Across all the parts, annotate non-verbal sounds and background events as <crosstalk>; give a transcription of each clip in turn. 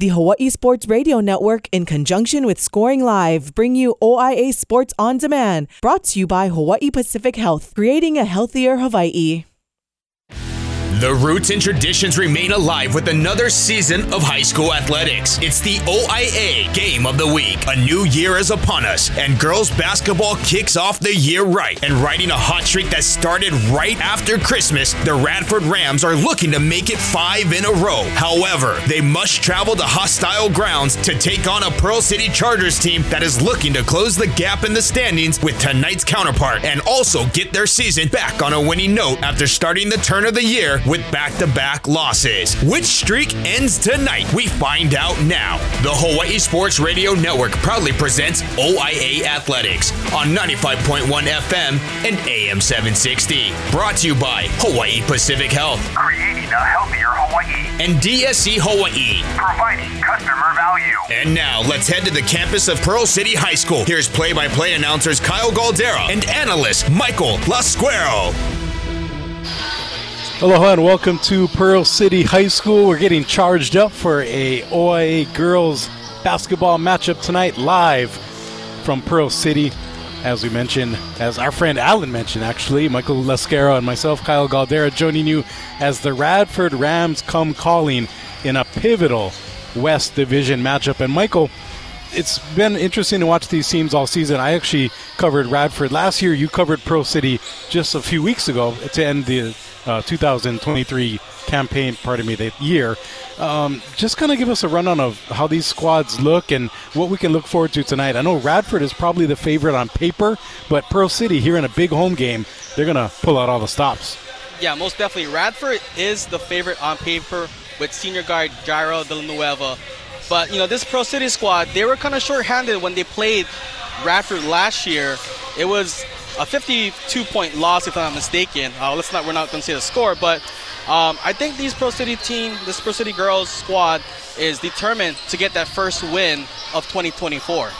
The Hawaii Sports Radio Network, in conjunction with Scoring Live, bring you OIA Sports on Demand, brought to you by Hawaii Pacific Health, creating a healthier Hawaii. The roots and traditions remain alive with another season of high school athletics. It's the OIA Game of the Week. A new year is upon us, and girls basketball kicks off the year right. And riding a hot streak that started right after Christmas, the Radford Rams are looking to make it five in a row. However, they must travel to hostile grounds to take on a Pearl City Chargers team that is looking to close the gap in the standings with tonight's counterpart and also get their season back on a winning note after starting the turn of the year with back to back losses. Which streak ends tonight? We find out now. The Hawaii Sports Radio Network proudly presents OIA Athletics on 95.1 FM and AM 760. Brought to you by Hawaii Pacific Health. Creating a healthier Hawaii. And DSC Hawaii. Providing customer value. And now let's head to the campus of Pearl City High School. Here's play by play announcers Kyle Galdeira and analyst Michael Lasquero. Aloha and welcome to Pearl City High School. We're getting charged up for a OIA girls basketball matchup tonight live from Pearl City. As we mentioned, as our friend Alan mentioned, actually, Michael Lasquero and myself, Kyle Galdeira, joining you as the Radford Rams come calling in a pivotal West Division matchup. And Michael, it's been interesting to watch these teams all season. I actually covered Radford last year. You covered Pearl City just a few weeks ago to end the uh, 2023 campaign, pardon me, the year. Um, just kind of give us a rundown of how these squads look and what we can look forward to tonight. I know Radford is probably the favorite on paper, but Pearl City here in a big home game, they're going to pull out all the stops. Yeah, most definitely. Radford is the favorite on paper with senior guard Jirah Villanueva. But, you know, this Pearl City squad, they were kind of short-handed when they played Radford last year. It was a 52 point loss, if I'm not mistaken. Uh, let's not, we're not going to say the score, but um, I think these Pearl City team, this Pearl City girls squad, is determined to get that first win of 2024.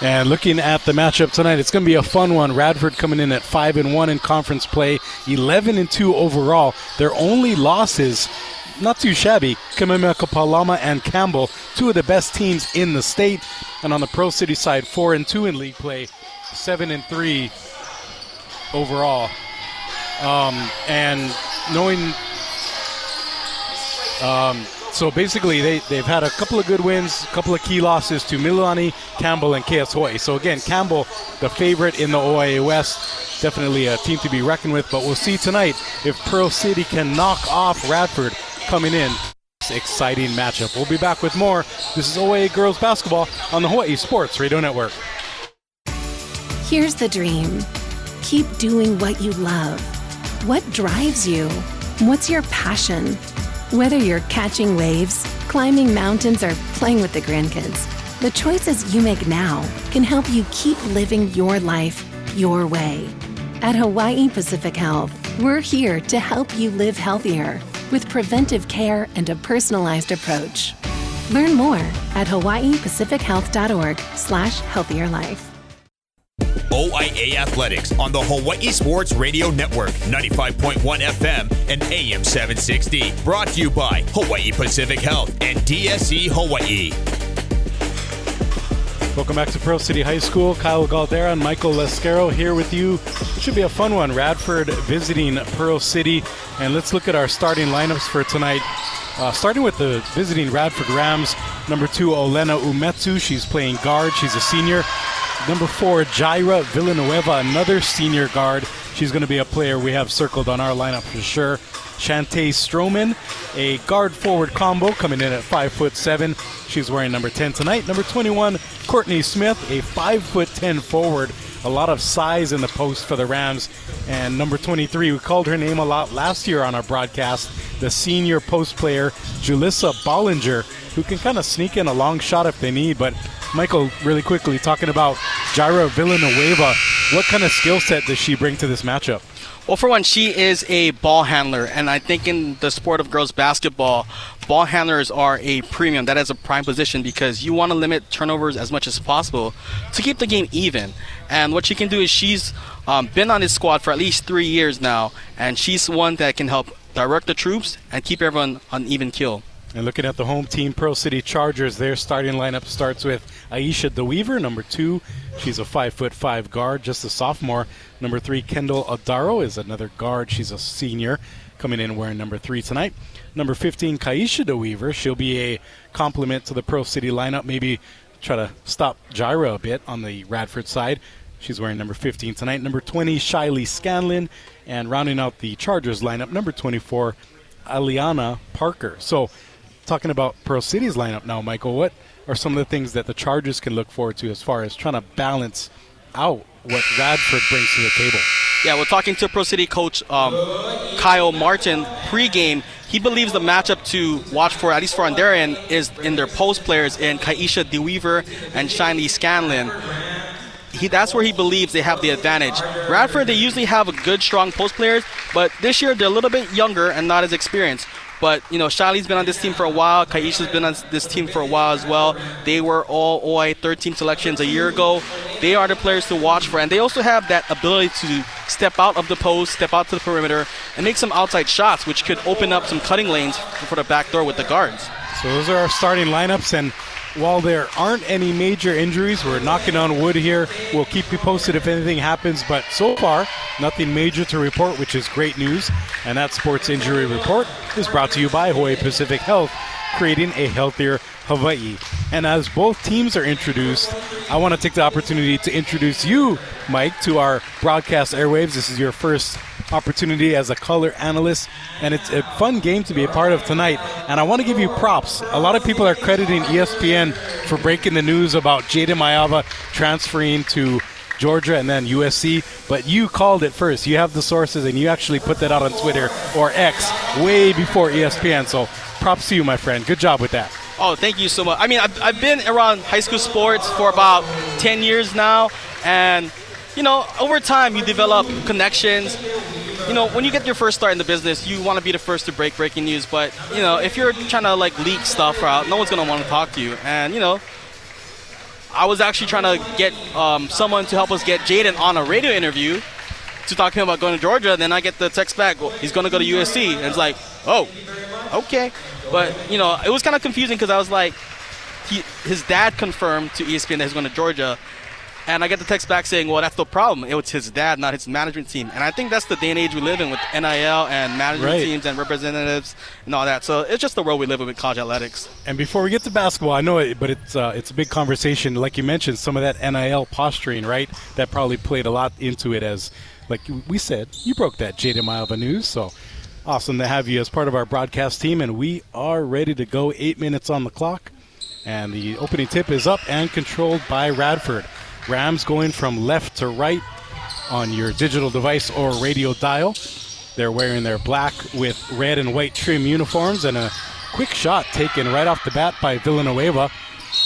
And looking at the matchup tonight, it's going to be a fun one. Radford coming in at five and one in conference play, 11 and two overall. Their only losses, not too shabby. Palama and Campbell, two of the best teams in the state. And on the Pearl City side, four and two in league play, seven and three overall. Um, and knowing, um, so basically they, they've had a couple of good wins, a couple of key losses to Mililani, Campbell, and KS Hawaii. So again, Campbell, the favorite in the OIA West, definitely a team to be reckoned with. But we'll see tonight if Pearl City can knock off Radford coming in. Exciting matchup. We'll be back with more. This is OIA Girls Basketball on the Hawaii Sports Radio Network. Here's the dream keep doing what you love. What drives you? What's your passion? Whether you're catching waves, climbing mountains, or playing with the grandkids, the choices you make now can help you keep living your life your way. At Hawaii Pacific Health, we're here to help you live healthier with preventive care and a personalized approach. Learn more at hawaiipacifichealth.org slash healthier life. OIA Athletics on the Hawaii Sports Radio Network, 95.1 FM and AM 760. Brought to you by Hawaii Pacific Health and DSE Hawaii. Welcome back to Pearl City High School. Kyle Galdeira and Michael Lasquero here with you. It should be a fun one. Radford visiting Pearl City. And let's look at our starting lineups for tonight. Uh, starting with the visiting Radford Rams, number two, Olena Umetsu. She's playing guard. She's a senior. Number four, Jirah Villanueva, another senior guard. She's going to be a player we have circled on our lineup for sure. Shantae Stroman, a guard forward combo coming in at five foot seven. She's wearing number 10 tonight. Number 21, Courtney Smith, a five foot 10 forward. A lot of size in the post for the Rams. And number 23, we called her name a lot last year on our broadcast, the senior post player, Julissa Bollinger, who can kind of sneak in a long shot if they need, but Michael, really quickly, talking about Jirah Villanueva, what kind of skill set does she bring to this matchup? Well, for one, she is a ball handler, and I think in the sport of girls basketball, ball handlers are a premium. That is a prime position because you want to limit turnovers as much as possible to keep the game even. And what she can do is she's um, been on this squad for at least three years now, and she's one that can help direct the troops and keep everyone on even kill. And looking at the home team, Pearl City Chargers, their starting lineup starts with Aisha DeWeaver, number two. She's a five foot five guard, just a sophomore. Number three, Kendall Adaro is another guard. She's a senior, coming in wearing number three tonight. Number 15, Kaisha DeWeaver. She'll be a complement to the Pearl City lineup. Maybe try to stop Jirah a bit on the Radford side. She's wearing number 15 tonight. Number 20, Shiley Scanlon. And rounding out the Chargers lineup, number 24, Aliana Parker. So, talking about Pearl City's lineup now, Michael, what are some of the things that the Chargers can look forward to as far as trying to balance out what Radford brings to the table? Yeah, we're talking to Pearl City coach um, Kyle Martin pregame. He believes the matchup to watch for, at least for Ondarian, is in their post players in Kaisha DeWeaver and Shiley Scanlon. He, that's where he believes they have the advantage. Radford, they usually have a good, strong post players, but this year they're a little bit younger and not as experienced. But you know, Shali's been on this team for a while. Kaisha's been on this team for a while as well. They were all OI 13 selections a year ago. They are the players to watch for, and they also have that ability to step out of the post, step out to the perimeter, and make some outside shots, which could open up some cutting lanes for the back door with the guards. So those are our starting lineups, and while there aren't any major injuries, we're knocking on wood here. We'll keep you posted if anything happens, but so far, nothing major to report, which is great news. And that Sports Injury Report is brought to you by Hawaii Pacific Health, creating a healthier Hawaii. And as both teams are introduced, I want to take the opportunity to introduce you, Mike, to our broadcast airwaves. This is your first opportunity as a color analyst, and it's a fun game to be a part of tonight. And I want to give you props. A lot of people are crediting ESPN for breaking the news about Jaden Maiava transferring to Georgia and then USC, but you called it first. You have the sources, and you actually put that out on Twitter or X way before ESPN. So props to you, my friend. Good job with that. Oh, thank you so much. I mean, I've, I've been around high school sports for about 10 years now, and you know, over time you develop connections. You know, when you get your first start in the business, you want to be the first to break breaking news. But you know, if you're trying to like leak stuff out, no one's gonna want to talk to you. And you know, I was actually trying to get um, someone to help us get Jaden on a radio interview to talk to him about going to Georgia. Then I get the text back, well, he's to go to USC. And it's like, oh, okay. But, you know, it was kind of confusing because I was like, he, his dad confirmed to ESPN that he's going to Georgia. And I get the text back saying, well, that's the problem. It was his dad, not his management team. And I think that's the day and age we live in with NIL and management Right. teams and representatives and all that. So it's just the world we live in with college athletics. And before we get to basketball, I know it, but it's uh, it's a big conversation. Like you mentioned, some of that NIL posturing, right? That probably played a lot into it. As like we said, you broke that Jaden Maiava news, so awesome to have you as part of our broadcast team. And we are ready to go. Eight minutes on the clock, and the opening tip is up and controlled by Radford. Rams going from left to right on your digital device or radio dial. They're wearing their black with red and white trim uniforms and a quick shot taken right off the bat by Villanueva.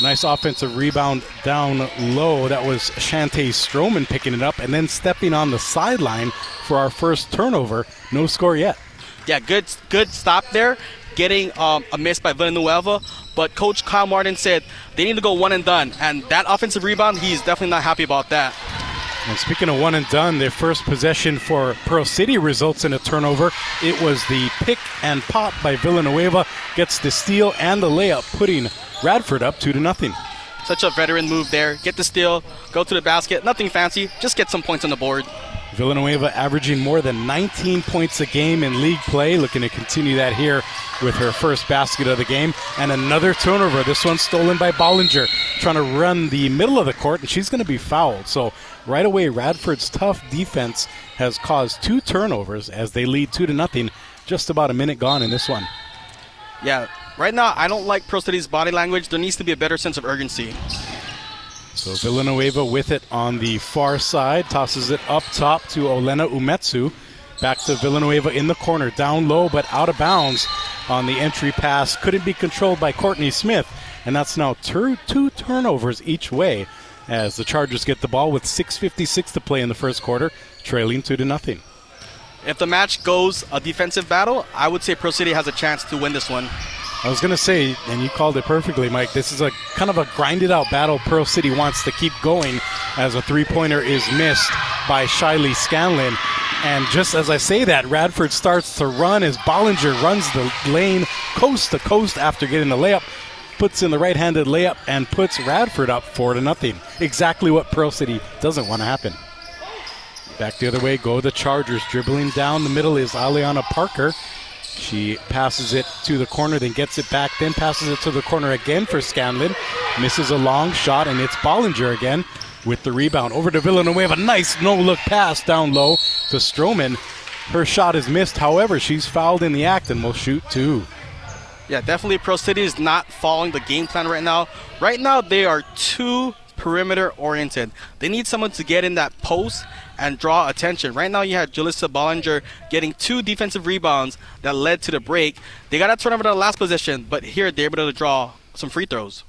Nice offensive rebound down low. That was Shante Stroman picking it up and then stepping on the sideline for our first turnover. No score yet. yeah, good good stop there, getting um, a miss by Villanueva. But Coach Kyle Martin said they need to go one and done, and that offensive rebound, he's definitely not happy about that. And speaking of one and done, their first possession for Pearl City results in a turnover. It was the pick and pop by Villanueva, gets the steal and the layup, putting Radford up two to nothing. Such a veteran move there. Get the steal, go to the basket. Nothing fancy, just get some points on the board. Villanueva averaging more than 19 points a game in league play, looking to continue that here with her first basket of the game. And another turnover, this one stolen by Bollinger, trying to run the middle of the court, and she's going to be fouled. So right away, Radford's tough defense has caused two turnovers as they lead two to nothing. Just about a minute gone in this one. Yeah, right now I don't like Pearl City's body language. There needs to be a better sense of urgency. So Villanueva with it on the far side, tosses it up top to Olena Umetsu. Back to Villanueva in the corner, down low but out of bounds on the entry pass. Couldn't be controlled by Courtney Smith, and that's now two, two turnovers each way as the Chargers get the ball with 6:56 to play in the first quarter, trailing two to nothing. If the match goes a defensive battle, I would say Pearl City has a chance to win this one. I was going to say, and you called it perfectly, Mike. This is a kind of a grinded out battle. Pearl City wants to keep going as a three pointer is missed by Shiley Scanlon. And just as I say that, Radford starts to run as Bollinger runs the lane coast to coast after getting the layup, puts in the right handed layup, and puts Radford up four to nothing. Exactly what Pearl City doesn't want to happen. Back the other way go the Chargers. Dribbling down the middle is Aliana Parker. She passes it to the corner, then gets it back, then passes it to the corner again for Scanlon. Misses a long shot, and it's Bollinger again with the rebound. Over to Villanueva. Nice no look pass down low to Stroman. Her shot is missed, however, she's fouled in the act and will shoot two. Yeah, definitely Pearl City is not following the game plan right now. Right now, they are too perimeter oriented. They need someone to get in that post and draw attention. Right now, you had Jalissa Bollinger getting two defensive rebounds that led to the break. They got a turn over the last position, but here they're able to draw some free throws.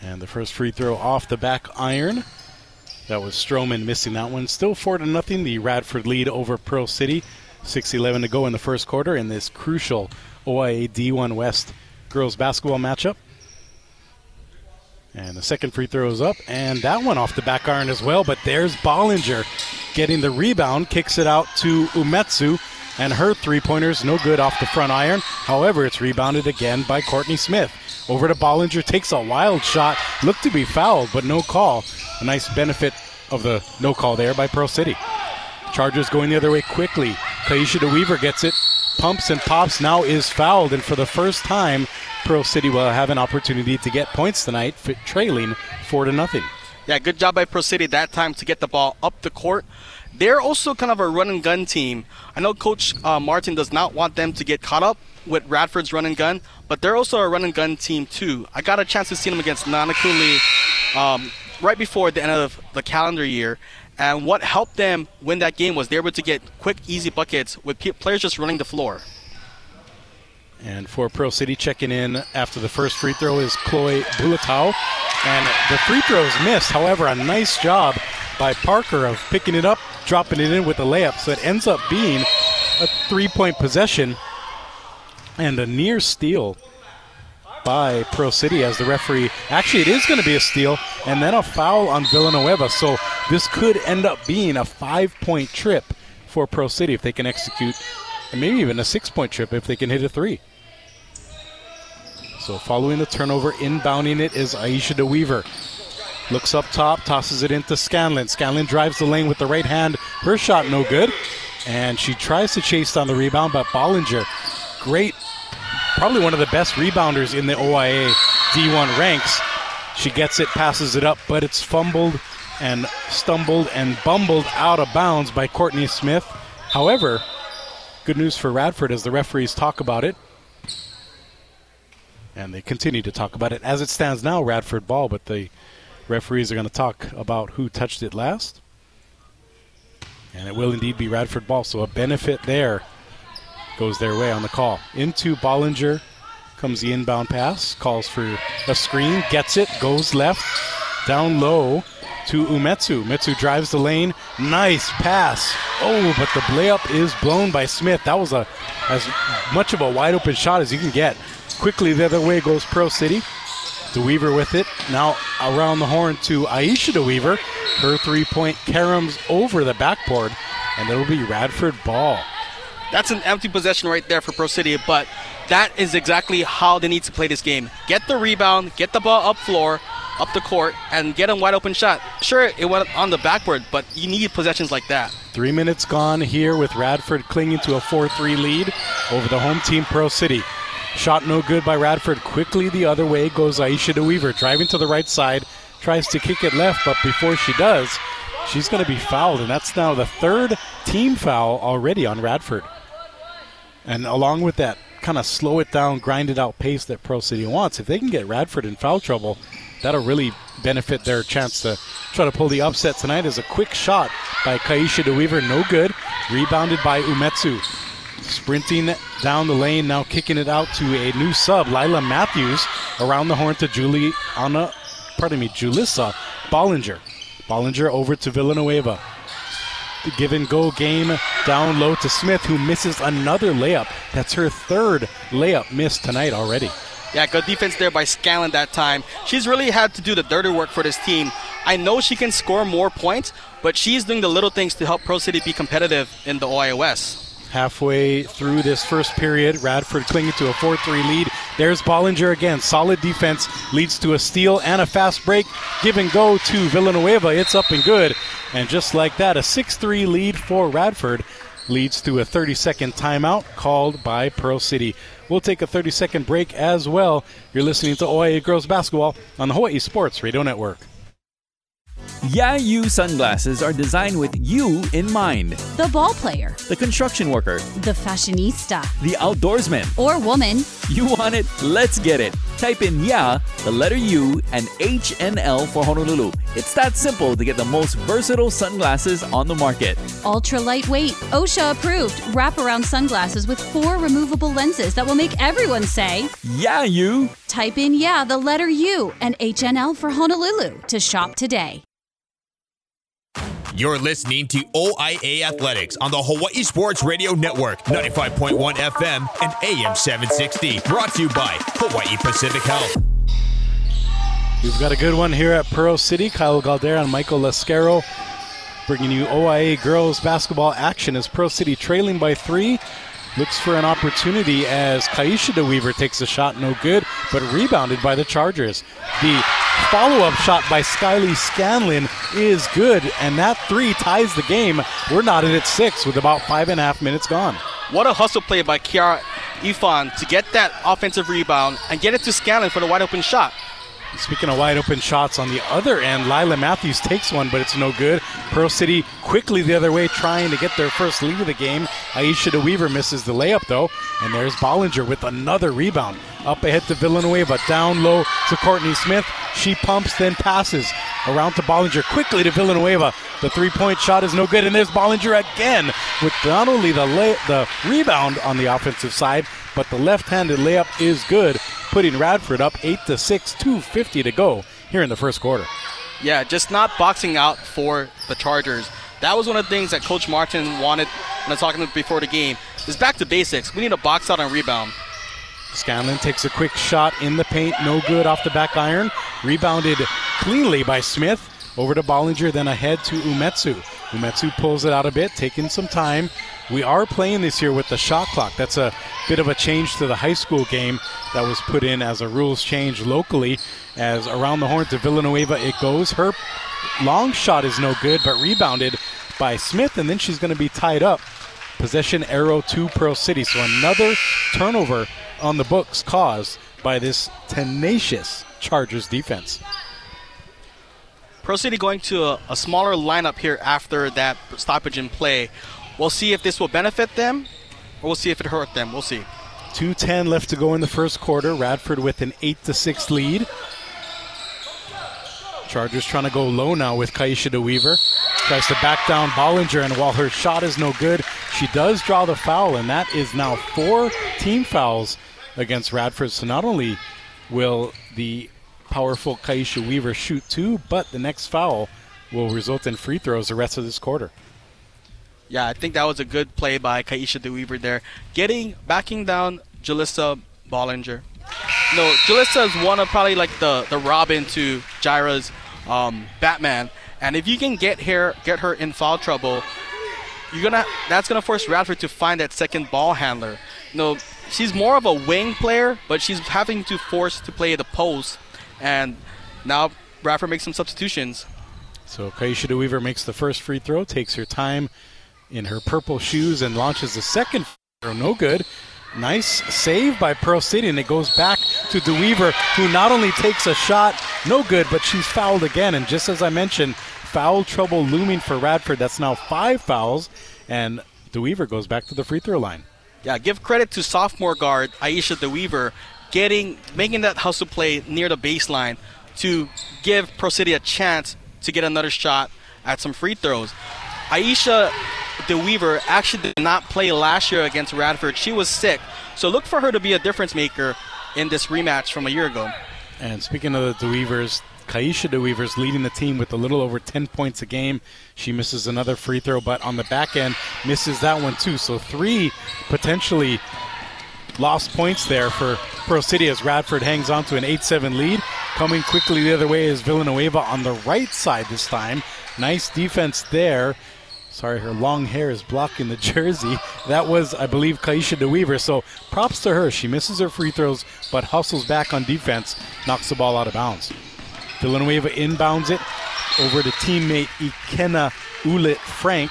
And the first free throw off the back iron. That was Stroman missing that one. Still four to nothing. The Radford lead over Pearl City. 6-11 to go in the first quarter in this crucial OIA D1 West girls basketball matchup. And the second free throw is up, and that one off the back iron as well. But there's Bollinger getting the rebound, kicks it out to Umetsu, and her three pointers no good off the front iron. However, it's rebounded again by Courtney Smith. Over to Bollinger, takes a wild shot, looked to be fouled, but no call. A nice benefit of the no call there by Pearl City. Chargers going the other way quickly. Kaisha DeWeaver gets it, pumps and pops, now is fouled, and for the first time, Pearl City will have an opportunity to get points tonight, trailing four to nothing. Yeah, good job by Pearl City that time to get the ball up the court. They're also kind of a run and gun team. I know Coach uh, Martin does not want them to get caught up with Radford's run and gun, but they're also a run and gun team too. I got a chance to see them against Nanakuli um, right before the end of the calendar year, and what helped them win that game was they were able to get quick, easy buckets with players just running the floor. And for Pearl City, checking in after the first free throw is Chloe Bulatau. And the free throw is missed. However, a nice job by Parker of picking it up, dropping it in with a layup. So it ends up being a three point possession and a near steal by Pearl City as the referee. Actually, it is going to be a steal and then a foul on Villanueva. So this could end up being a five point trip for Pearl City if they can execute, and maybe even a six point trip if they can hit a three. So following the turnover, inbounding it is Aisha DeWeaver. Looks up top, tosses it into Scanlon. Scanlon drives the lane with the right hand. Her shot no good. And she tries to chase down the rebound, but Bollinger, great, probably one of the best rebounders in the OIA D1 ranks. She gets it, passes it up, but it's fumbled and stumbled and bumbled out of bounds by Courtney Smith. However, good news for Radford as the referees talk about it and they continue to talk about it. As it stands now, Radford ball, but the referees are going to talk about who touched it last. And it will indeed be Radford ball, so a benefit there goes their way on the call. Into Bollinger comes the inbound pass, calls for a screen, gets it, goes left, down low to Umetsu. Umetsu drives the lane, nice pass. Oh, but the layup is blown by Smith. That was a as much of a wide open shot as you can get. Quickly the other way goes Pearl City. DeWeaver with it. Now around the horn to Aisha DeWeaver. Her three point caroms over the backboard, and it'll be Radford ball. That's an empty possession right there for Pearl City, but that is exactly how they need to play this game. Get the rebound, get the ball up floor, up the court, and get a wide open shot. Sure, it went on the backboard, but you need possessions like that. Three minutes gone here with Radford clinging to a 4 3 lead over the home team Pearl City. Shot no good by Radford. Quickly the other way goes Aisha DeWeaver, driving to the right side, tries to kick it left, but before she does, she's going to be fouled, and that's now the third team foul already on Radford. And along with that kind of slow it down, grind it out pace that Pearl City wants, if they can get Radford in foul trouble, that'll really benefit their chance to try to pull the upset tonight. As a quick shot by Kaisha DeWeaver, no good. Rebounded by Umetsu. Sprinting down the lane, now kicking it out to a new sub, Lila Matthews, around the horn to Julie Juliana, pardon me, Julissa Bollinger. Bollinger over to Villanueva. Give and go game down low to Smith, who misses another layup. That's her third layup missed tonight already. Yeah, good defense there by Scanlon that time. She's really had to do the dirty work for this team. I know she can score more points, but she's doing the little things to help Pearl City be competitive in the OIA West. Halfway through this first period, Radford clinging to a 4 3 lead. There's Bollinger again. Solid defense leads to a steal and a fast break. Give and go to Villanueva. It's up and good. And just like that, a 6 3 lead for Radford leads to a 30 second timeout called by Pearl City. We'll take a 30 second break as well. You're listening to OIA Girls Basketball on the Hawaii Sports Radio Network. Yeah You sunglasses are designed with you in mind. The ball player, The construction worker, the fashionista, the outdoorsman. or woman. You want it? Let's get it. Type in Yeah, the letter U, and HNL for Honolulu. It's that simple to get the most versatile sunglasses on the market. Ultra lightweight, OSHA approved, wraparound sunglasses with four removable lenses that will make everyone say, Yeah You. type in yeah, the letter U and HNL for Honolulu to shop today. You're listening to OIA Athletics on the Hawaii Sports Radio Network, 95.1 FM and AM 760. Brought to you by Hawaii Pacific Health. We've got a good one here at Pearl City. Kyle Galdeira and Michael Lascaro bringing you OIA girls basketball action as Pearl City trailing by three. Looks for an opportunity as Kaisha DeWeaver takes a shot, no good, but rebounded by the Chargers. The follow up shot by Shiley Scanlon is good, and that three ties the game. We're knotted at six with about five and a half minutes gone. What a hustle play by Kiara Ifan to get that offensive rebound and get it to Scanlon for the wide open shot. Speaking of wide open shots on the other end, Lila Matthews takes one, but it's no good. Pearl City quickly the other way, trying to get their first lead of the game. Aisha DeWeaver misses the layup, though, and there's Bollinger with another rebound. Up ahead to Villanueva, down low to Courtney Smith. She pumps, then passes around to Bollinger, quickly to Villanueva. The three-point shot is no good, and there's Bollinger again with not only the lay- the rebound on the offensive side, but the left-handed layup is good, putting Radford up eight to six, 2:50 to go here in the first quarter. Yeah, just not boxing out for the Chargers. That was one of the things that Coach Martin wanted when I was talking to him before the game. Is back to basics. We need to box out and rebound. Scanlon takes a quick shot in the paint, no good off the back iron. Rebounded cleanly by Smith. Over to Bollinger, then ahead to Umetsu. Umetsu pulls it out a bit, taking some time. We are playing this year with the shot clock. That's a bit of a change to the high school game that was put in as a rules change locally. As around the horn to Villanueva it goes. Her long shot is no good, but rebounded by Smith, and then she's going to be tied up. Possession arrow to Pearl City. So another turnover on the books caused by this tenacious Chargers defense. Pearl City going to a, a smaller lineup here after that stoppage in play. We'll see if this will benefit them or we'll see if it hurt them. We'll see. 2.10 left to go in the first quarter. Radford with an 8 to 6 lead. Chargers trying to go low now with Kaisha DeWeaver. Tries to back down Bollinger, and while her shot is no good, she does draw the foul, and that is now four team fouls against Radford. So not only will the powerful Kaisha Weaver shoot two, but the next foul will result in free throws the rest of this quarter. Yeah, I think that was a good play by Kaisha DeWeaver there. Getting, backing down Jalissa Bollinger. No, Jalissa is one of probably like the, the Robin to Jirah's um, Batman. And if you can get her get her in foul trouble, you're gonna that's gonna force Radford to find that second ball handler. You know, she's more of a wing player, but she's having to force to play the post. And now Radford makes some substitutions. So Kaisha DeWeaver makes the first free throw, takes her time in her purple shoes, and launches the second throw. No good. Nice save by Pearl City, and it goes back to DeWeaver, who not only takes a shot, no good, but she's fouled again. And just as I mentioned, foul trouble looming for Radford. That's now five fouls, and DeWeaver goes back to the free throw line. Yeah, give credit to sophomore guard Aisha DeWeaver getting making that hustle play near the baseline to give Pro a chance to get another shot at some free throws. Aisha DeWeaver actually did not play last year against Radford. She was sick. So look for her to be a difference maker in this rematch from a year ago. And speaking of the DeWeavers, Kaisha DeWeaver's leading the team with a little over 10 points a game. She misses another free throw, but on the back end, misses that one too. So three potentially lost points there for Pearl City as Radford hangs on to an 8 7 lead. Coming quickly the other way is Villanueva on the right side this time. Nice defense there. Sorry, her long hair is blocking the <laughs> jersey. That was, I believe, Kaisha DeWeaver. So props to her. She misses her free throws, but hustles back on defense, knocks the ball out of bounds. Villanueva inbounds it over to teammate Ikenna Ulit Frank,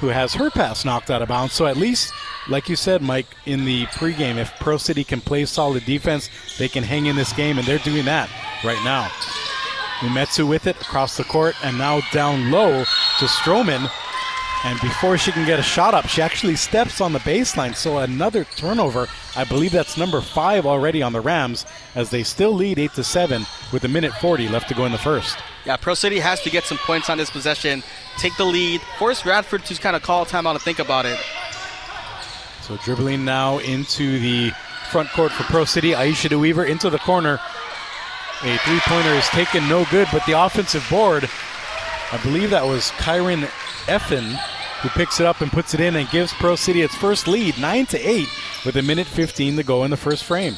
who has her pass knocked out of bounds. So at least, like you said, Mike, in the pregame, if Pearl City can play solid defense, they can hang in this game, and they're doing that right now. Umetsu with it across the court, and now down low to Stroman. And before she can get a shot up, she actually steps on the baseline. So another turnover. I believe that's number five already on the Rams, as they still lead eight to seven with a minute 40 left to go in the first. Yeah, Pearl City has to get some points on this possession, take the lead, force Radford to kind of call timeout and think about it. So dribbling now into the front court for Pearl City. Aisha DeWeaver into the corner. A three pointer is taken no good, but the offensive board, I believe that was Kyron Effen who picks it up and puts it in and gives Pearl City its first lead, 9 to 8, with a minute 15 to go in the first frame.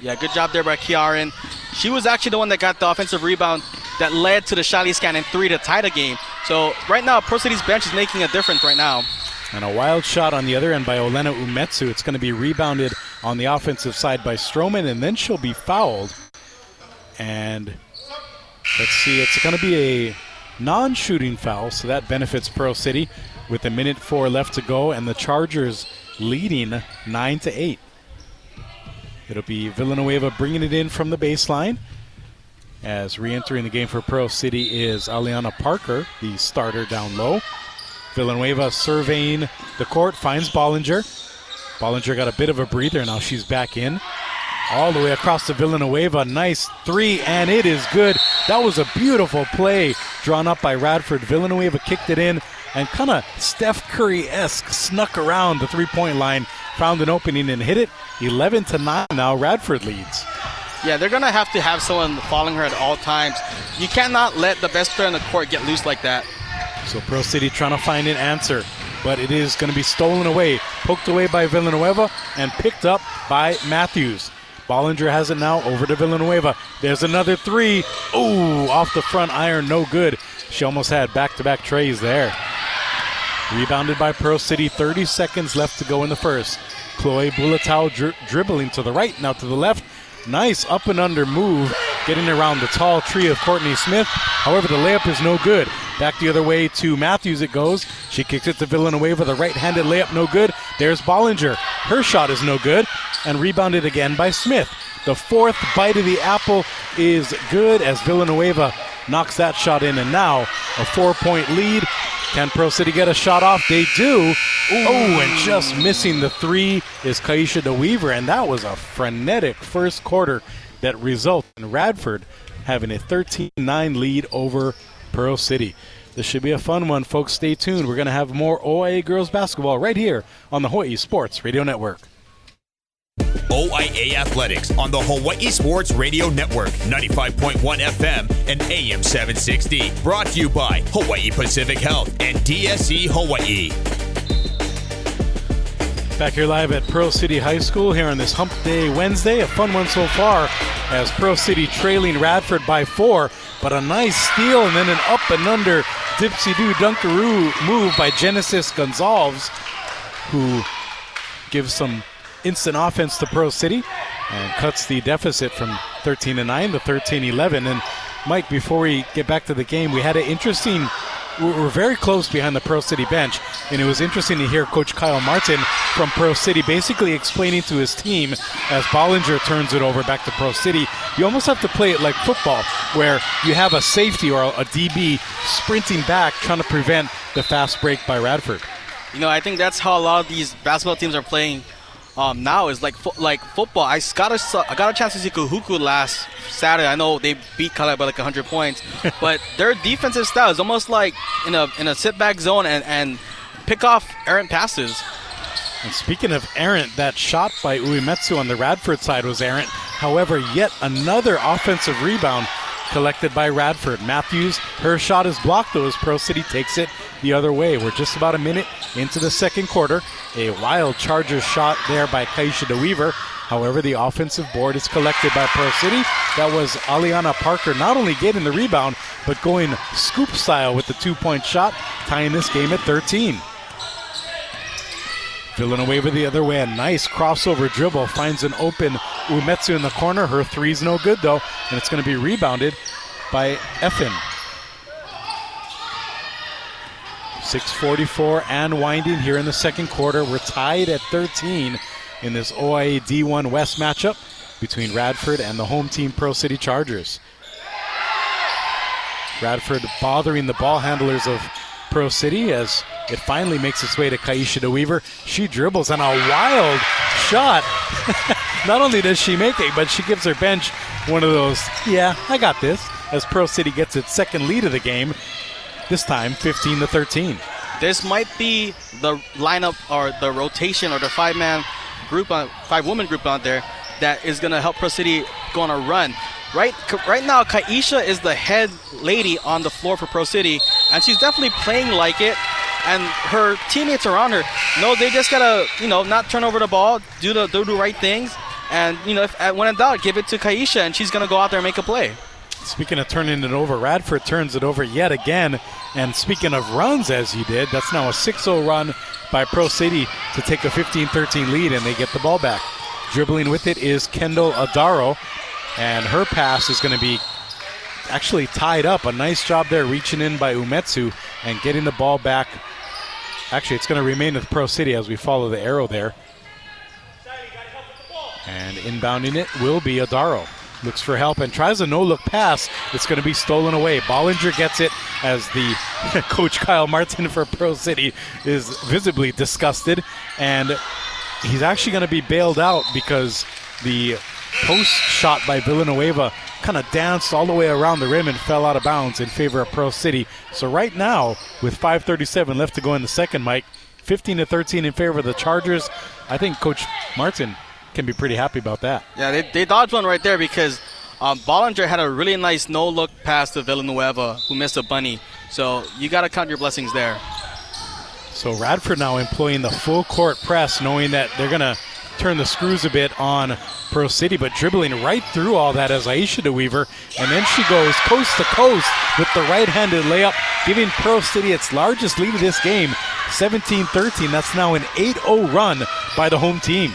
Yeah, good job there by Kiaran. She was actually the one that got the offensive rebound that led to the Shally Scanlon three to tie the game. So right now, Pearl City's bench is making a difference right now. And a wild shot on the other end by Olena Umetsu. It's going to be rebounded on the offensive side by Stroman, and then she'll be fouled. And let's see, it's going to be a non shooting foul, so that benefits Pearl City with a minute four left to go, and the Chargers leading 9 to 8. It'll be Villanueva bringing it in from the baseline. As re entering the game for Pearl City is Aliana Parker, the starter down low. Villanueva surveying the court, finds Bollinger. Bollinger got a bit of a breather, now she's back in. All the way across to Villanueva. Nice three, and it is good. That was a beautiful play drawn up by Radford. Villanueva kicked it in and kind of Steph Curry esque snuck around the three point line, found an opening and hit it. 11 to 9 now. Radford leads. Yeah, they're going to have to have someone following her at all times. You cannot let the best player on the court get loose like that. So Pearl City trying to find an answer, but it is going to be stolen away, poked away by Villanueva, and picked up by Matthews. Bollinger has it now over to Villanueva. There's another three. Ooh, off the front iron, no good. She almost had back to back trays there. Rebounded by Pearl City, 30 seconds left to go in the first. Chloe Bulatau dri- dribbling to the right, now to the left. Nice up and under move, getting around the tall tree of Courtney Smith. However, the layup is no good. Back the other way to Matthews it goes. She kicks it to Villanueva. The right handed layup no good. There's Bollinger. Her shot is no good. And rebounded again by Smith. The fourth bite of the apple is good as Villanueva knocks that shot in. And now a four point lead. Can Pearl City get a shot off? They do. Oh, and just missing the three is Kaisha DeWeaver. And that was a frenetic first quarter that resulted in Radford having a 13 9 lead over Pearl City. This should be a fun one, folks. Stay tuned. We're going to have more OIA girls basketball right here on the Hawaii Sports Radio Network. OIA Athletics on the Hawaii Sports Radio Network, 95.1 FM and AM 760. Brought to you by Hawaii Pacific Health and DSE Hawaii. Back here live at Pearl City High School here on this Hump Day Wednesday. A fun one so far as Pearl City trailing Radford by four, but a nice steal and then an up and under dipsy do dunkaroo move by Genesis Gonzalez, who gives some instant offense to Pearl City and cuts the deficit from 13 to 9 to 13 11. And Mike, before we get back to the game, we had an interesting. We're very close behind the Pearl City bench, and it was interesting to hear Coach Kyle Martin from Pearl City basically explaining to his team as Bollinger turns it over back to Pearl City. You almost have to play it like football, where you have a safety or a DB sprinting back trying to prevent the fast break by Radford. You know, I think that's how a lot of these basketball teams are playing um, now is like fo- like football. I got a I got a chance to see Kahuku last Saturday. I know they beat Kala by like 100 points, <laughs> but their defensive style is almost like in a in a sit back zone and and pick off errant passes. And speaking of errant, that shot by Umetsu on the Radford side was errant. However, yet another offensive rebound collected by Radford. Matthews, her shot is blocked though as Pearl City takes it the other way. We're just about a minute into the second quarter. A wild Chargers shot there by Kaisha DeWeaver. However, the offensive board is collected by Pearl City. That was Aliana Parker not only getting the rebound, but going scoop style with the two point shot, tying this game at 13. Villanueva the other way. A nice crossover dribble. Finds an open Umetsu in the corner. Her three's no good though, and it's going to be rebounded by Effin. 644 and winding here in the second quarter. We're tied at 13 in this OIA D1 West matchup between Radford and the home team Pearl City Chargers. Radford bothering the ball handlers of Pearl City as it finally makes its way to Kaisha DeWeaver. She dribbles on a wild shot. <laughs> Not only does she make it, but she gives her bench one of those, yeah, I got this, as Pearl City gets its second lead of the game, this time 15 to 13. This might be the lineup or the rotation or the five man group, on, five woman group out there that is going to help Pearl City go on a run. Right, right now, Kaisha is the head lady on the floor for Pearl City, and she's definitely playing like it. And her teammates around her, no, they just gotta, you know, not turn over the ball, do the do the right things, and you know, if, when in doubt, give it to Kaisha, and she's gonna go out there and make a play. Speaking of turning it over, Radford turns it over yet again. And speaking of runs, as he did, that's now a 6 0 run by Pearl City to take a 15 13 lead, and they get the ball back. Dribbling with it is Kendall Adaro, and her pass is going to be actually tied up. A nice job there, reaching in by Umetsu and getting the ball back. Actually, it's going to remain with Pearl City as we follow the arrow there. And inbounding it will be Adaro. Looks for help and tries a no look pass. It's going to be stolen away. Bollinger gets it as the <laughs> coach Kyle Martin for Pearl City is visibly disgusted. And he's actually going to be bailed out because the post shot by Villanueva kind of danced all the way around the rim and fell out of bounds in favor of Pearl City. So right now, with 5:37 left to go in the second, Mike, 15 to 13 in favor of the Chargers. I think Coach Martin can be pretty happy about that. Yeah, they, they dodged one right there because um, Bollinger had a really nice no look pass to Villanueva, who missed a bunny. So you got to count your blessings there. So Radford now employing the full court press, knowing that they're going to turn the screws a bit on Pearl City, but dribbling right through all that as Aisha DeWeaver. And then she goes coast to coast with the right handed layup, giving Pearl City its largest lead of this game 17 13. That's now an 8 0 run by the home team.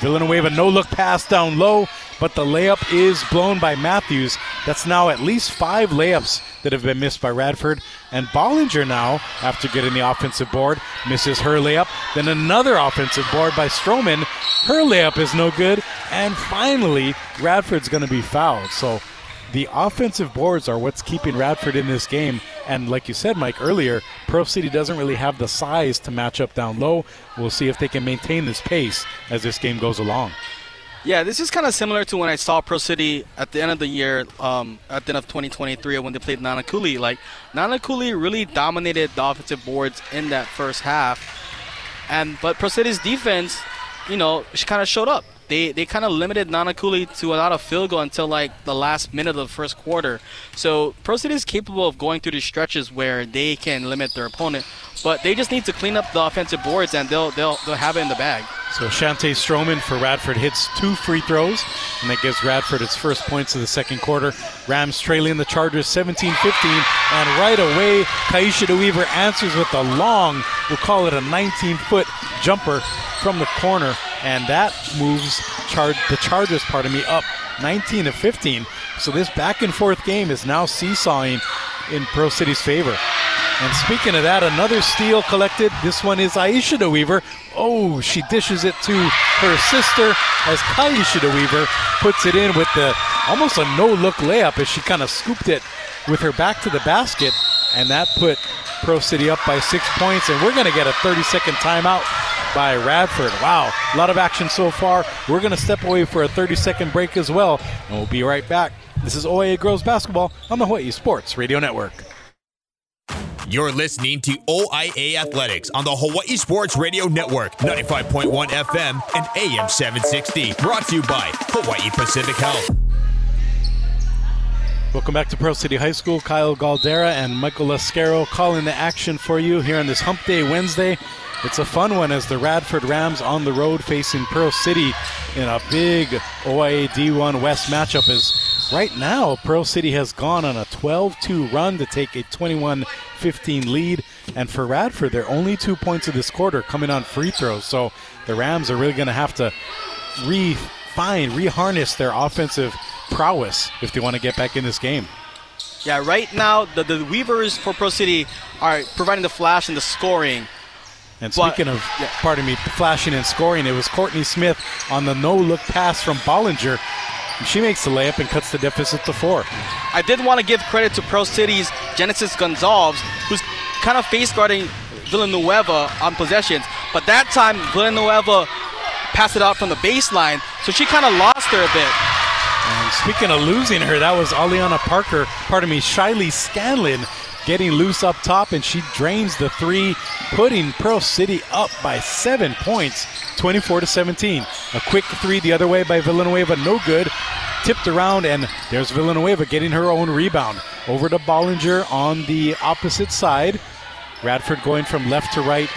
Villanueva a no look pass down low, but the layup is blown by Matthews. That's now at least five layups that have been missed by Radford. And Bollinger now, after getting the offensive board, misses her layup. Then another offensive board by Stroman. Her layup is no good. And finally, Radford's going to be fouled. So the offensive boards are what's keeping Radford in this game. And like you said, Mike, earlier, Pearl City doesn't really have the size to match up down low. We'll see if they can maintain this pace as this game goes along. Yeah, this is kind of similar to when I saw Pearl City at the end of the year, um, at the end of 2023, when they played Nanakuli. Like, Nanakuli really dominated the offensive boards in that first half. And But Pearl City's defense, you know, she kind of showed up they they kind of limited Nanakuli to a lot of field goal until like the last minute of the first quarter. So Pearl City is capable of going through these stretches where they can limit their opponent, but they just need to clean up the offensive boards and they'll they'll they'll have it in the bag. So Shante Stroman for Radford hits two free throws, and that gives Radford its first points of the second quarter. Rams trailing the Chargers 17-15, and right away, Kaisha DeWeaver answers with a long, we'll call it a 19-foot jumper from the corner and that moves char- the Chargers, pardon me, up 19 to 15. So this back and forth game is now seesawing in Pearl City's favor. And speaking of that, another steal collected. This one is Aisha DeWeaver. Oh, she dishes it to her sister as Kaisha DeWeaver puts it in with the almost a no-look layup as she kind of scooped it with her back to the basket, and that put Pearl City up by six points. And we're going to get a 30-second timeout by Radford. Wow, a lot of action so far. We're going to step away for a 30 second break as well, and we'll be right back. This is OIA Girls Basketball on the Hawaii Sports Radio Network. You're listening to OIA Athletics on the Hawaii Sports Radio Network, 95.1 FM and AM 760. Brought to you by Hawaii Pacific Health. Welcome back to Pearl City High School. Kyle Galdeira and Michael Lascaro calling the action for you here on this Hump Day Wednesday. It's a fun one as the Radford Rams on the road facing Pearl City in a big OIA D1 West matchup. As right now, Pearl City has gone on a 12 2 run to take a 21 15 lead. And for Radford, they're only two points of this quarter coming on free throws. So the Rams are really going to have to refine, reharness their offensive prowess if they want to get back in this game. Yeah, right now the, the Weavers for Pearl City are providing the flash and the scoring. And speaking but, of, yeah. pardon me, flashing and scoring, it was Courtney Smith on the no-look pass from Bollinger. She makes the layup and cuts the deficit to four. I did want to give credit to Pearl City's Genesis Gonzalez, who's kind of face guarding Villanueva on possessions. But that time, Villanueva passed it out from the baseline, so she kind of lost her a bit. And speaking of losing her, that was Aliana Parker, pardon me, Shiley Scanlon getting loose up top, and she drains the three, putting Pearl City up by seven points, 24 to 17. A quick three the other way by Villanueva, no good. Tipped around, and there's Villanueva getting her own rebound. Over to Bollinger on the opposite side. Radford going from left to right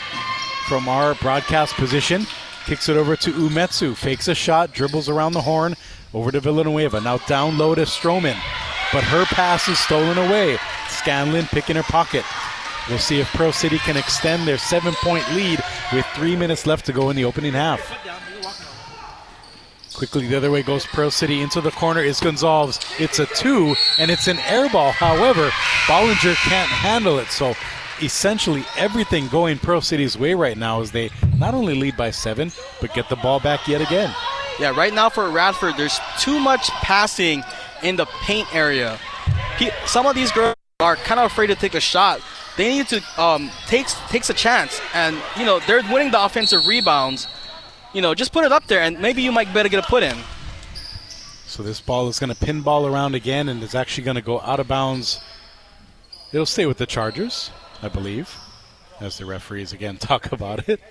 from our broadcast position. Kicks it over to Umetsu. Fakes a shot, dribbles around the horn, over to Villanueva. Now down low to Stroman. But her pass is stolen away. Scanlon picking her pocket. We'll see if Pearl City can extend their seven point lead with three minutes left to go in the opening half. Quickly the other way goes Pearl City into the corner is Gonzalez. It's a two and it's an air ball. However, Bollinger can't handle it. So essentially everything going Pearl City's way right now is they not only lead by seven, but get the ball back yet again. Yeah, right now for Radford, there's too much passing in the paint area. Some of these girls are kind of afraid to take a shot. They need to um, takes takes a chance, and you know they're winning the offensive rebounds. You know, just put it up there, and maybe you might better get a put in. So this ball is going to pinball around again, and it's actually going to go out of bounds. It'll stay with the Chargers, I believe, as the referees again <laughs> talk about it.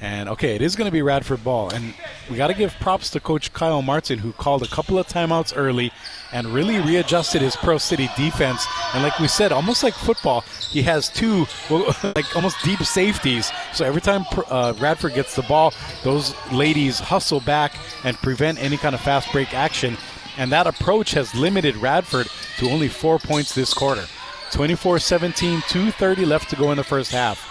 And okay, it is going to be Radford ball, and we got to give props to Coach Kyle Martin, who called a couple of timeouts early and really readjusted his Pearl City defense. And like we said, almost like football, he has two <laughs> like almost deep safeties. So every time uh, Radford gets the ball, those ladies hustle back and prevent any kind of fast break action. And that approach has limited Radford to only four points this quarter. 24-17, 2:30 left to go in the first half.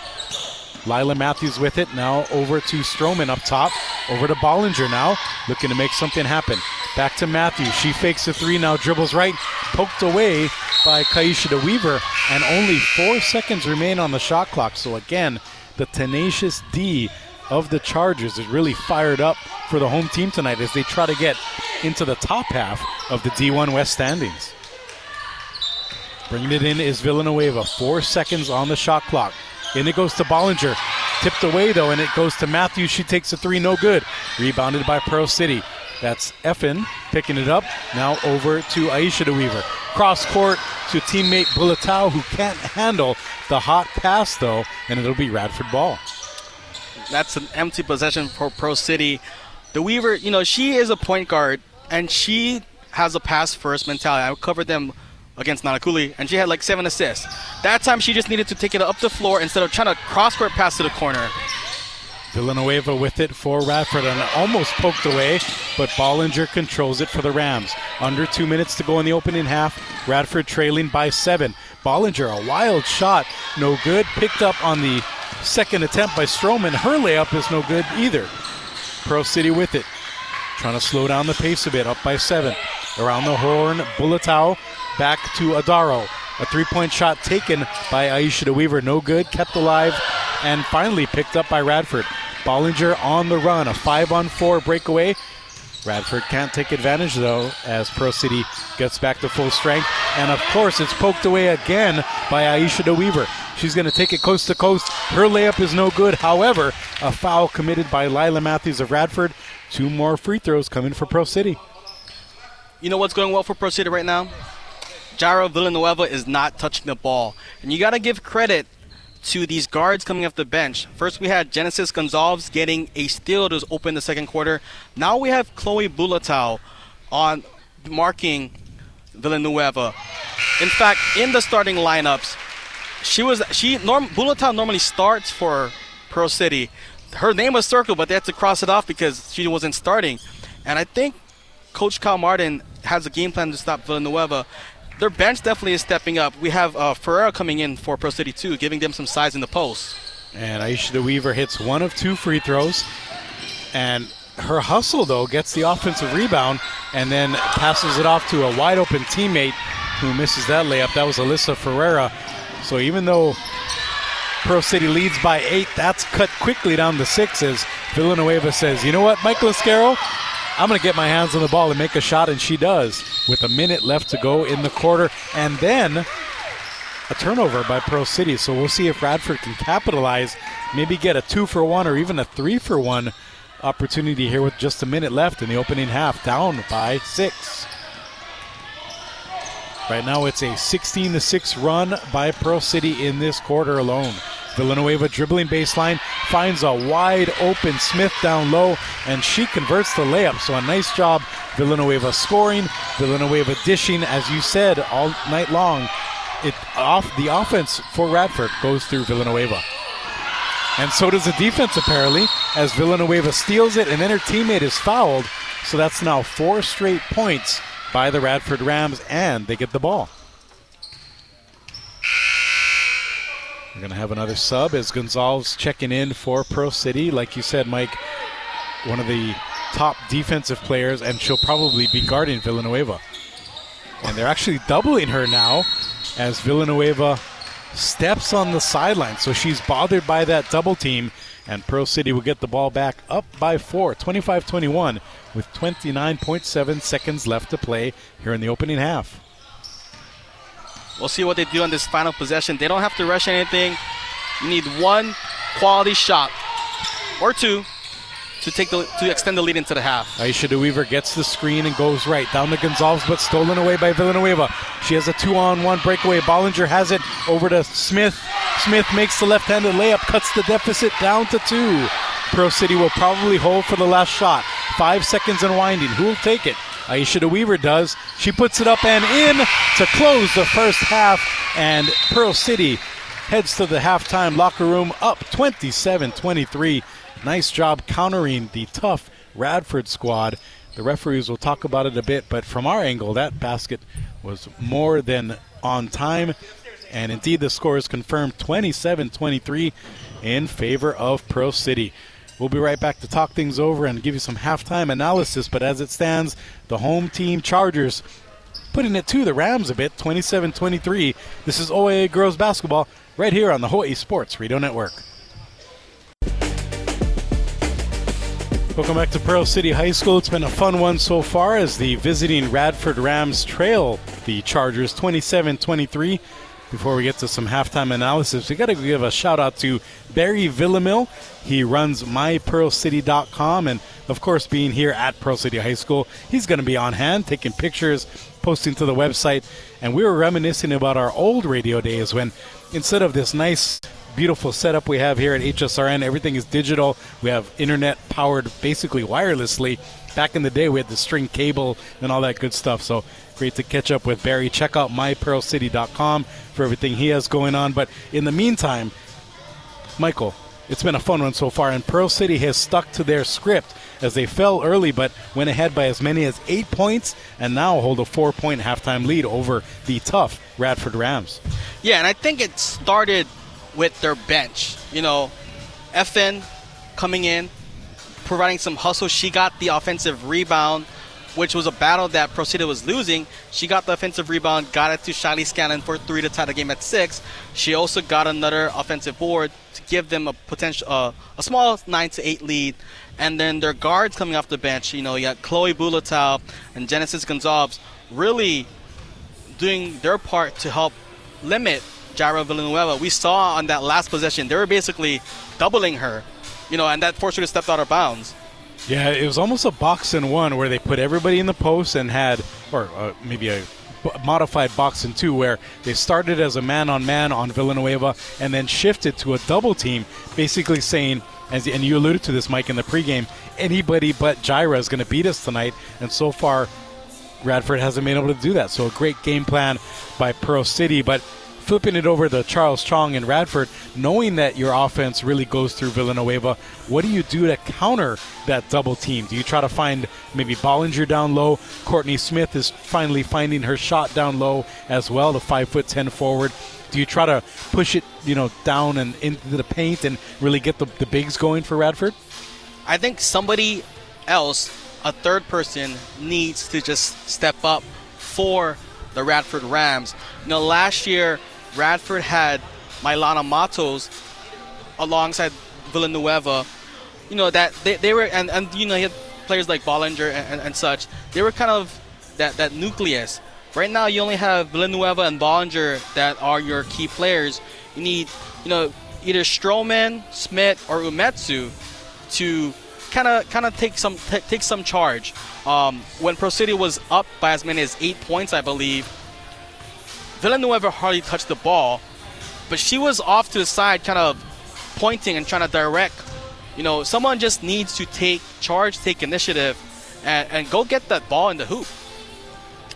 Lila Matthews with it. Now over to Stroman up top. Over to Bollinger now. Looking to make something happen. Back to Matthews. She fakes a three. Now dribbles right. Poked away by Kaisha De Weaver. And only four seconds remain on the shot clock. So again, the tenacious D of the Chargers is really fired up for the home team tonight as they try to get into the top half of the D1 West standings. Bringing it in is Villanueva. Four seconds on the shot clock. And it goes to Bollinger. Tipped away though, and it goes to Matthews. She takes a three, no good. Rebounded by Pearl City. That's Effin picking it up. Now over to Aisha De Weaver. Cross court to teammate Bulatao, who can't handle the hot pass though, and it'll be Radford ball. That's an empty possession for Pearl City. De Weaver, you know, she is a point guard, and she has a pass first mentality. I covered them against Nanakuli, and she had like seven assists. That time she just needed to take it up the floor instead of trying to cross court pass to the corner. Villanueva with it for Radford and almost poked away, but Bollinger controls it for the Rams. Under two minutes to go in the opening half. Radford trailing by seven. Bollinger, a wild shot, no good. Picked up on the second attempt by Stroman. Her layup is no good either. Pearl City with it. Trying to slow down the pace a bit, up by seven. Around the horn, Bulatao back to Adaro. A three point shot taken by Aisha De Weaver, no good, kept alive, and finally picked up by Radford. Bollinger on the run, a five on four breakaway. Radford can't take advantage though as Pearl City gets back to full strength. And of course, it's poked away again by Aisha De Weaver. She's going to take it coast to coast. Her layup is no good. However, a foul committed by Lila Matthews of Radford. Two more free throws coming for Pearl City. You know what's going well for Pearl City right now? Jirah Villanueva is not touching the ball. And you got to give credit to these guards coming off the bench. First, we had Genesis Gonzalez getting a steal to open the second quarter. Now we have Chloe Bulatao on marking Villanueva. In fact, in the starting lineups, she was she norm Bulatao normally starts for Pearl City. Her name was circled, but they had to cross it off because she wasn't starting. And I think Coach Kyle Martin has a game plan to stop Villanueva. Their bench definitely is stepping up. We have uh, Ferreira coming in for Pearl City too, giving them some size in the post. And Aisha DeWeaver hits one of two free throws. And her hustle, though, gets the offensive rebound and then passes it off to a wide open teammate who misses that layup. That was Alyssa Ferreira. So even though Pearl City leads by eight, that's cut quickly down to six as Villanueva says, you know what, Michael Escaro, I'm going to get my hands on the ball and make a shot, and she does with a minute left to go in the quarter. And then a turnover by Pearl City. So we'll see if Radford can capitalize, maybe get a two for one or even a three for one opportunity here with just a minute left in the opening half, down by six. Right now, it's a 16 to 6 run by Pearl City in this quarter alone. Villanueva dribbling baseline finds a wide open Smith down low, and she converts the layup. So a nice job, Villanueva scoring, Villanueva dishing, as you said all night long. It off the offense for Radford goes through Villanueva. And so does the defense, apparently, as Villanueva steals it and then her teammate is fouled. So that's now four straight points by the Radford Rams, and they get the ball. We're going to have another sub as Gonzalez checking in for Pearl City. Like you said, Mike, one of the top defensive players, and she'll probably be guarding Villanueva. And they're actually doubling her now as Villanueva steps on the sideline. So she's bothered by that double team, and Pearl City will get the ball back up by four, 25 21, with 29.7 seconds left to play here in the opening half. We'll see what they do on this final possession. They don't have to rush anything. You need one quality shot or two to take the to extend the lead into the half. Aisha DeWeaver gets the screen and goes right down to Gonzalez, but stolen away by Villanueva. She has a two-on-one breakaway. Bollinger has it over to Smith. Smith makes the left-handed layup, cuts the deficit down to two. Pearl City will probably hold for the last shot. Five seconds and winding. Who will take it? Aisha DeWeaver does. She puts it up and in to close the first half, and Pearl City heads to the halftime locker room up 27 23. Nice job countering the tough Radford squad. The referees will talk about it a bit, but from our angle, that basket was more than on time. And indeed, the score is confirmed 27 23 in favor of Pearl City. We'll be right back to talk things over and give you some halftime analysis. But as it stands, the home team Chargers putting it to the Rams a bit 27 23. This is OIA Girls Basketball right here on the Hawaii Sports Radio Network. Welcome back to Pearl City High School. It's been a fun one so far as the visiting Radford Rams trail the Chargers 27 23. Before we get to some halftime analysis, we got to give a shout out to Barry Villamil. He runs mypearlcity.com, and of course, being here at Pearl City High School, he's going to be on hand taking pictures, posting to the website. And we were reminiscing about our old radio days when instead of this nice beautiful setup we have here at HSRN. Everything is digital. We have internet powered basically wirelessly. Back in the day, we had the string cable and all that good stuff. So great to catch up with Barry. Check out mypearlcity.com for everything he has going on. But in the meantime, Michael, it's been a fun one so far, and Pearl City has stuck to their script as they fell early but went ahead by as many as eight points and now hold a four point halftime lead over the tough Radford Rams. Yeah, and I think it started with their bench. You know, FN coming in, providing some hustle. She got the offensive rebound, which was a battle that City was losing. She got the offensive rebound, got it to Shiley Scanlon for three to tie the game at six. She also got another offensive board to give them a potential, uh, a small nine to eight lead. And then their guards coming off the bench, you know, you got Chloe Bulatao and Genesis Gonzalez really doing their part to help limit Jirah Villanueva. We saw on that last possession, they were basically doubling her, you know, and that forced her to step out of bounds. Yeah, it was almost a box in one where they put everybody in the post and had, or uh, maybe a modified box in two where they started as a man on man on Villanueva and then shifted to a double team, basically saying, as, and you alluded to this, Mike, in the pregame, anybody but Jirah is going to beat us tonight. And so far, Radford hasn't been able to do that. So a great game plan by Pearl City, but flipping it over to Charles Chong and Radford, knowing that your offense really goes through Villanueva, what do you do to counter that double team? Do you try to find maybe Bollinger down low? Courtney Smith is finally finding her shot down low as well, the five foot ten forward. Do you try to push it, you know, down and into the paint and really get the, the bigs going for Radford? I think somebody else, a third person, needs to just step up for the Radford Rams. You know, last year Radford had Milana Matos alongside Villanueva. You know that they, they were and, and you know he had players like Bollinger and, and, and such. They were kind of that that nucleus. Right now you only have Villanueva and Bollinger that are your key players. You need you know either Stroman, Smith, or Umetsu to kind of kind of take some t- take some charge. Um, when Pearl City was up by as many as eight points, I believe, Villanueva hardly touched the ball, but she was off to the side, kind of pointing and trying to direct. You know, someone just needs to take charge, take initiative, and, and go get that ball in the hoop.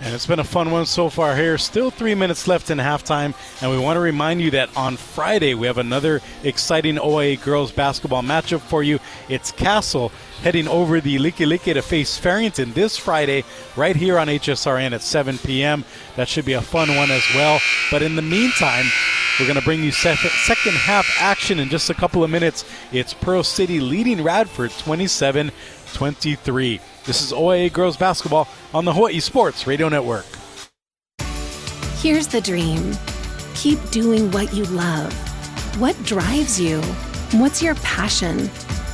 And it's been a fun one so far here. Still three minutes left in halftime. And we want to remind you that on Friday, we have another exciting OIA girls basketball matchup for you. It's Castle heading over the Likelike to face Farrington this Friday, right here on HSRN at 7 p.m. That should be a fun one as well. But in the meantime, we're going to bring you second half action in just a couple of minutes. It's Pearl City leading Radford 27 23. This is OIA Girls Basketball on the Hawaii Sports Radio Network. Here's the dream keep doing what you love. What drives you? What's your passion?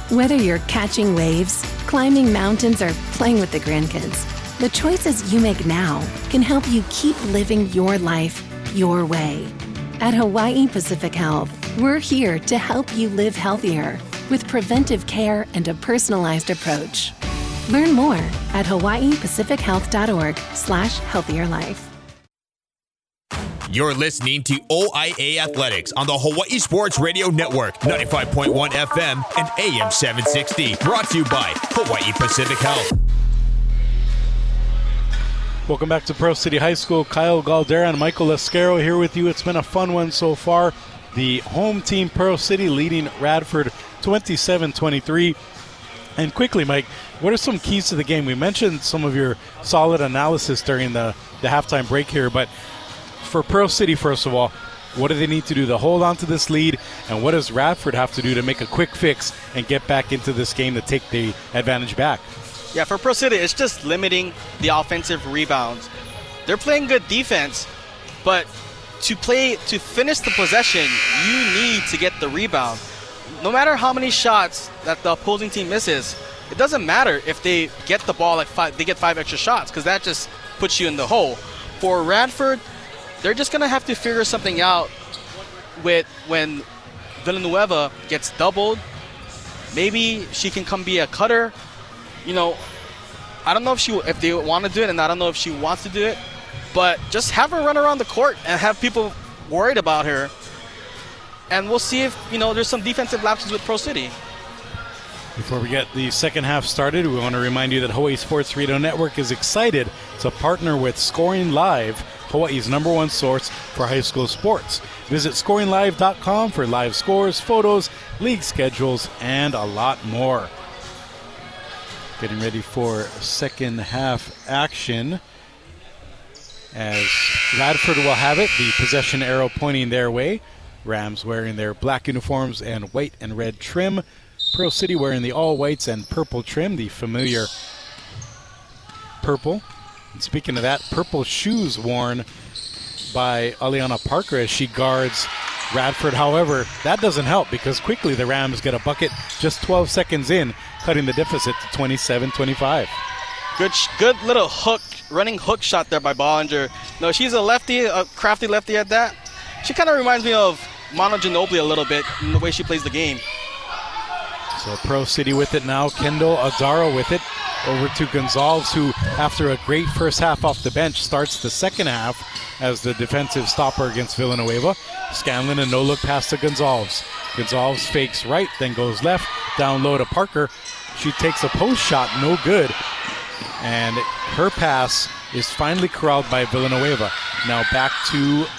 Whether you're catching waves, climbing mountains, or playing with the grandkids, the choices you make now can help you keep living your life your way. At Hawaii Pacific Health, we're here to help you live healthier with preventive care and a personalized approach. Learn more at hawaiipacifichealth.org slash healthier life. You're listening to OIA Athletics on the Hawaii Sports Radio Network, 95.1 FM and AM 760. Brought to you by Hawaii Pacific Health. Welcome back to Pearl City High School. Kyle Galdeira and Michael Lescaro here with you. It's been a fun one so far. The home team, Pearl City, leading Radford 27 23. And quickly, Mike, what are some keys to the game? We mentioned some of your solid analysis during the, the halftime break here, but for Pearl City, first of all, what do they need to do to hold on to this lead? And what does Radford have to do to make a quick fix and get back into this game to take the advantage back? Yeah, for Pearl City, it's just limiting the offensive rebounds. They're playing good defense, but to play to finish the possession, you need to get the rebound no matter how many shots that the opposing team misses, it doesn't matter if they get the ball like five, they get five extra shots because that just puts you in the hole. For Radford, they're just gonna have to figure something out with when Villanueva gets doubled. Maybe she can come be a cutter. You know, I don't know if she if they want to do it, and I don't know if she wants to do it. But just have her run around the court and have people worried about her and we'll see if you know there's some defensive lapses with Pearl City. Before we get the second half started, we want to remind you that Hawaii Sports Radio Network is excited to partner with Scoring Live, Hawaii's number one source for high school sports. Visit scoringlive.com for live scores, photos, league schedules, and a lot more. Getting ready for second half action as Radford will have it, the possession arrow pointing their way. Rams wearing their black uniforms and white and red trim. Pearl City wearing the all whites and purple trim, the familiar purple. And speaking of that, purple shoes worn by Aliana Parker as she guards Radford. However, that doesn't help because quickly the Rams get a bucket just 12 seconds in, cutting the deficit to 27 25. Good, good little hook, running hook shot there by Bollinger. No, she's a lefty, a crafty lefty at that. She kind of reminds me of Manu Ginobili a little bit in the way she plays the game. So Pearl City with it now. Kendall Adaro with it. Over to Gonzalez, who, after a great first half off the bench, starts the second half as the defensive stopper against Villanueva. Scanlon and no look pass to Gonzalez. Gonzalez fakes right, then goes left, down low to Parker. She takes a post shot, no good. And her pass is finally corralled by Villanueva. Now back to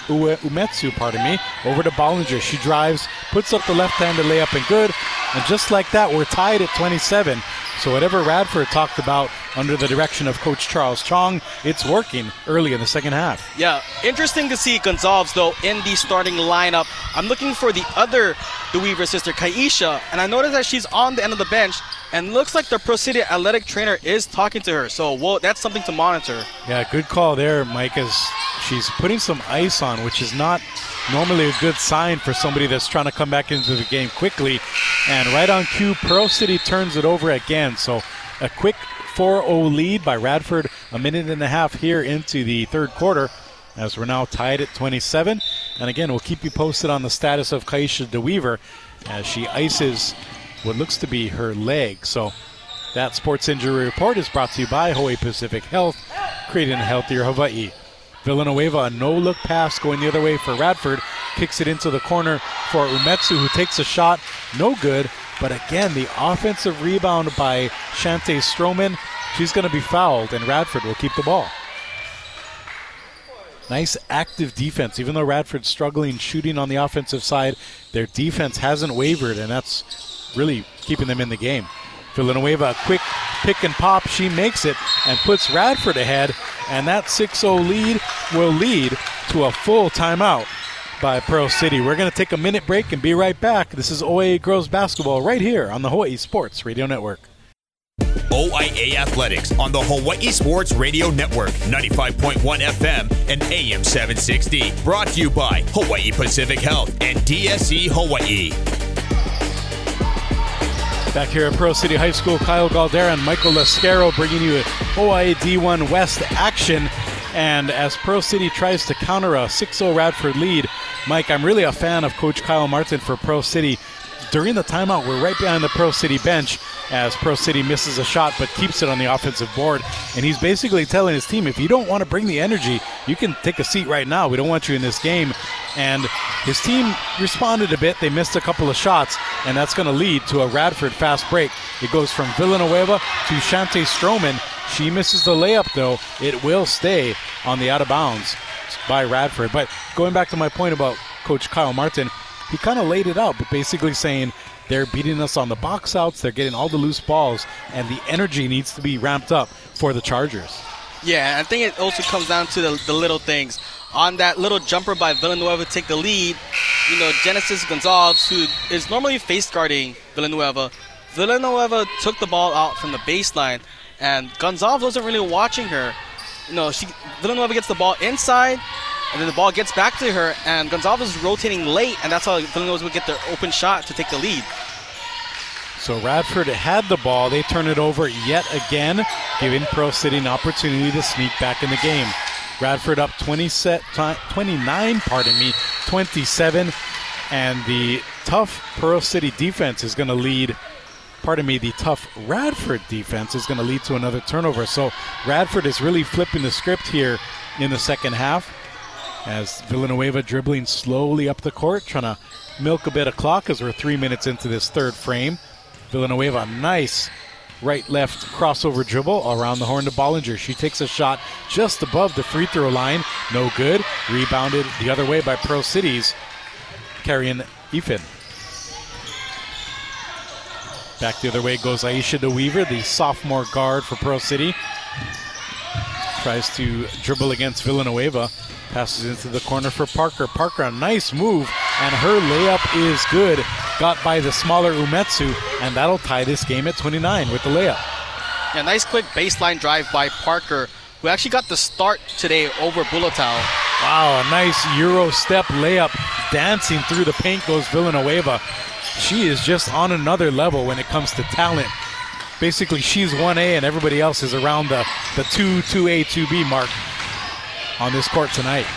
Ue- Umetsu, pardon me, over to Bollinger. She drives, puts up the left-handed layup and good. And just like that, we're tied at 27. So whatever Radford talked about under the direction of Coach Charles Chong, it's working early in the second half. Yeah, interesting to see Gonzalez though in the starting lineup. I'm looking for the other DeWeaver sister, Kaisha, and I noticed that she's on the end of the bench and looks like the City athletic trainer is talking to her. So whoa, that's something to monitor. Yeah, good call there, Mike, as she's putting some ice on, which is not normally a good sign for somebody that's trying to come back into the game quickly. And right on cue, Pearl City turns it over again. So a quick 4 0 lead by Radford, a minute and a half here into the third quarter, as we're now tied at 27. And again, we'll keep you posted on the status of Kaisha DeWeaver as she ices what looks to be her leg. So that sports injury report is brought to you by Hawaii Pacific Health, creating a healthier Hawaii. Villanueva, a no look pass going the other way for Radford, kicks it into the corner for Umetsu, who takes a shot, no good. But again, the offensive rebound by Shante Stroman, she's going to be fouled, and Radford will keep the ball. Nice active defense. Even though Radford's struggling shooting on the offensive side, their defense hasn't wavered, and that's really keeping them in the game. Villanueva, quick pick and pop. She makes it and puts Radford ahead, and that 6 0 lead will lead to a full timeout by Pearl City. We're going to take a minute break and be right back. This is OIA Girls Basketball right here on the Hawaii Sports Radio Network. OIA Athletics on the Hawaii Sports Radio Network, 95.1 FM and AM 760. Brought to you by Hawaii Pacific Health and DSE Hawaii. Back here at Pearl City High School, Kyle Galdeira and Michael Lascaro bringing you OIA D1 West action. And as Pearl City tries to counter a 6 0 Radford lead, Mike, I'm really a fan of Coach Kyle Martin for Pearl City. During the timeout, we're right behind the Pearl City bench as Pearl City misses a shot but keeps it on the offensive board. And he's basically telling his team, if you don't want to bring the energy, you can take a seat right now. We don't want you in this game. And his team responded a bit. They missed a couple of shots, and that's going to lead to a Radford fast break. It goes from Villanueva to Shante Stroman. She misses the layup, though. It will stay on the out of bounds by Radford. But going back to my point about Coach Kyle Martin, he kind of laid it out, but basically saying they're beating us on the box outs, they're getting all the loose balls, and the energy needs to be ramped up for the Chargers. Yeah, I think it also comes down to the, the little things. On that little jumper by Villanueva take the lead, you know, Genesis Gonzalez, who is normally face guarding Villanueva, Villanueva took the ball out from the baseline, and Gonzalez wasn't really watching her. You know, she Villanueva gets the ball inside, and then the ball gets back to her, and Gonzalez is rotating late, and that's how Villanueva would get their open shot to take the lead. So Radford had the ball. They turn it over yet again, giving Pearl City an opportunity to sneak back in the game. Radford up 20 set, 29, pardon me, 27. And the tough Pearl City defense is going to lead, pardon me, the tough Radford defense is going to lead to another turnover. So Radford is really flipping the script here in the second half as Villanueva dribbling slowly up the court, trying to milk a bit of clock as we're three minutes into this third frame. Villanueva, nice right left crossover dribble around the horn to Bollinger. She takes a shot just above the free throw line. No good. Rebounded the other way by Pearl Cities. Carrying Ethan. Back the other way goes Aisha DeWeaver, the sophomore guard for Pearl City. Tries to dribble against Villanueva. Passes into the corner for Parker. Parker, a nice move, and her layup is good. Got by the smaller Umetsu, and that'll tie this game at 29 with the layup. Yeah, nice quick baseline drive by Parker, who actually got the start today over Bulatao. Wow, a nice Euro step layup. Dancing through the paint goes Villanueva. She is just on another level when it comes to talent. Basically, she's 1A and everybody else is around the, the 2, 2A, 2B mark on this court tonight.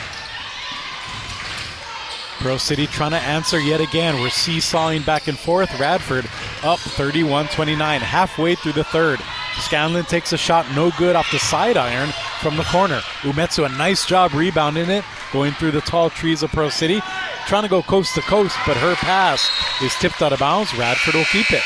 Pearl City trying to answer yet again. We're seesawing back and forth. Radford up 31 29, halfway through the third. Scanlon takes a shot, no good off the side iron from the corner. Umetsu, a nice job rebounding it, going through the tall trees of Pearl City. Trying to go coast to coast, but her pass is tipped out of bounds. Radford will keep it.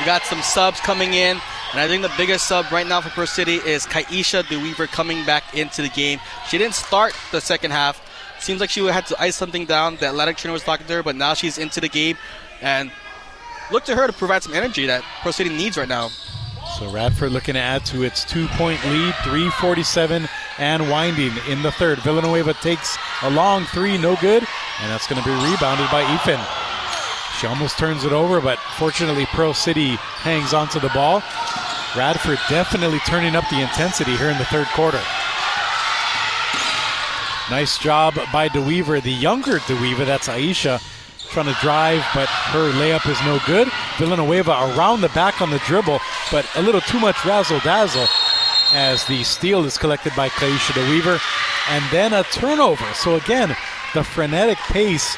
We got some subs coming in. And I think the biggest sub right now for Pearl City is Kaisha DeWeaver coming back into the game. She didn't start the second half. Seems like she had to ice something down. The athletic trainer was talking to her, but now she's into the game. And look to her to provide some energy that Pearl City needs right now. So Radford looking to add to its two-point lead, 347 and winding in the third. Villanueva takes a long three, no good, and that's going to be rebounded by Ethan. She almost turns it over, but fortunately Pearl City hangs onto the ball. Radford definitely turning up the intensity here in the third quarter. Nice job by DeWeaver, the younger DeWeaver, that's Aisha, trying to drive, but her layup is no good. Villanueva around the back on the dribble, but a little too much razzle dazzle as the steal is collected by Kaisha DeWeaver, and then a turnover. So again, the frenetic pace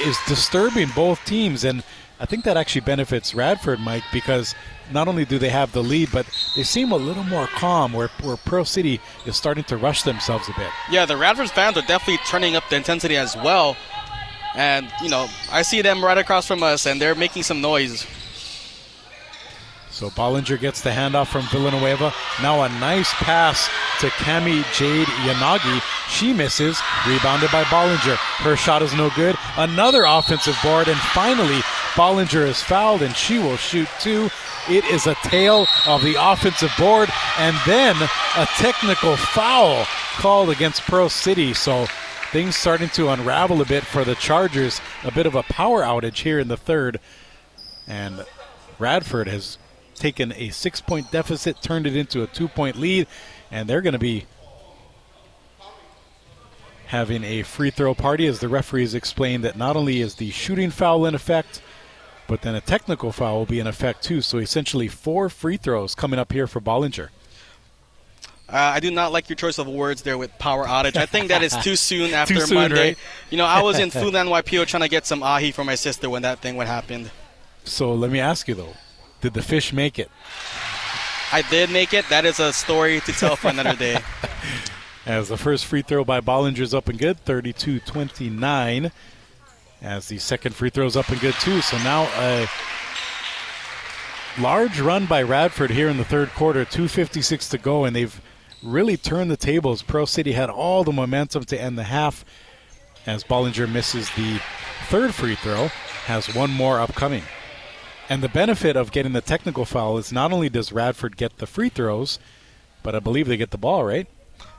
is disturbing both teams, and I think that actually benefits Radford, Mike, because not only do they have the lead, but they seem a little more calm. Where where Pearl City is starting to rush themselves a bit. Yeah, the Radford fans are definitely turning up the intensity as well. And, you know, I see them right across from us, and they're making some noise. So Bollinger gets the handoff from Villanueva. Now a nice pass to Cami Jade Yanagi. She misses, rebounded by Bollinger. Her shot is no good. Another offensive board, and finally Bollinger is fouled, and she will shoot two. It is a tale of the offensive board, and then a technical foul called against Pearl City. So things starting to unravel a bit for the Chargers. A bit of a power outage here in the third. And Radford has taken a six point deficit, turned it into a two point lead, and they're going to be having a free throw party as the referees explained that not only is the shooting foul in effect, but then a technical foul will be in effect too. So essentially, four free throws coming up here for Bollinger. Uh, I do not like your choice of words there with power outage. I think that is too <laughs> soon after Too soon, Monday. right? You know, I was in <laughs> Food NYPO trying to get some ahi for my sister when that thing would happened. So let me ask you though, did the fish make it? I did make it. That is a story to tell for another day. <laughs> As the first free throw by Bollinger's up and good, 32 29. As the second free throw's up and good too. So now a large run by Radford here in the third quarter, 2.56 to go, and they've really turned the tables. Pearl City had all the momentum to end the half as Bollinger misses the third free throw, has one more upcoming. And the benefit of getting the technical foul is not only does Radford get the free throws, but I believe they get the ball, right?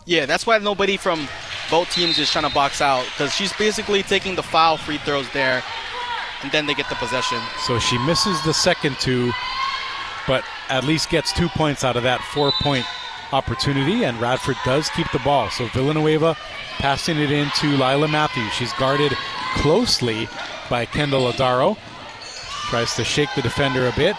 Yeah, that's why nobody from both teams is trying to box out because she's basically taking the foul free throws there, and then they get the possession. So she misses the second two, but at least gets two points out of that four point opportunity, and Radford does keep the ball. So Villanueva passing it into Lila Matthews. She's guarded closely by Kendall Adaro. Tries to shake the defender a bit.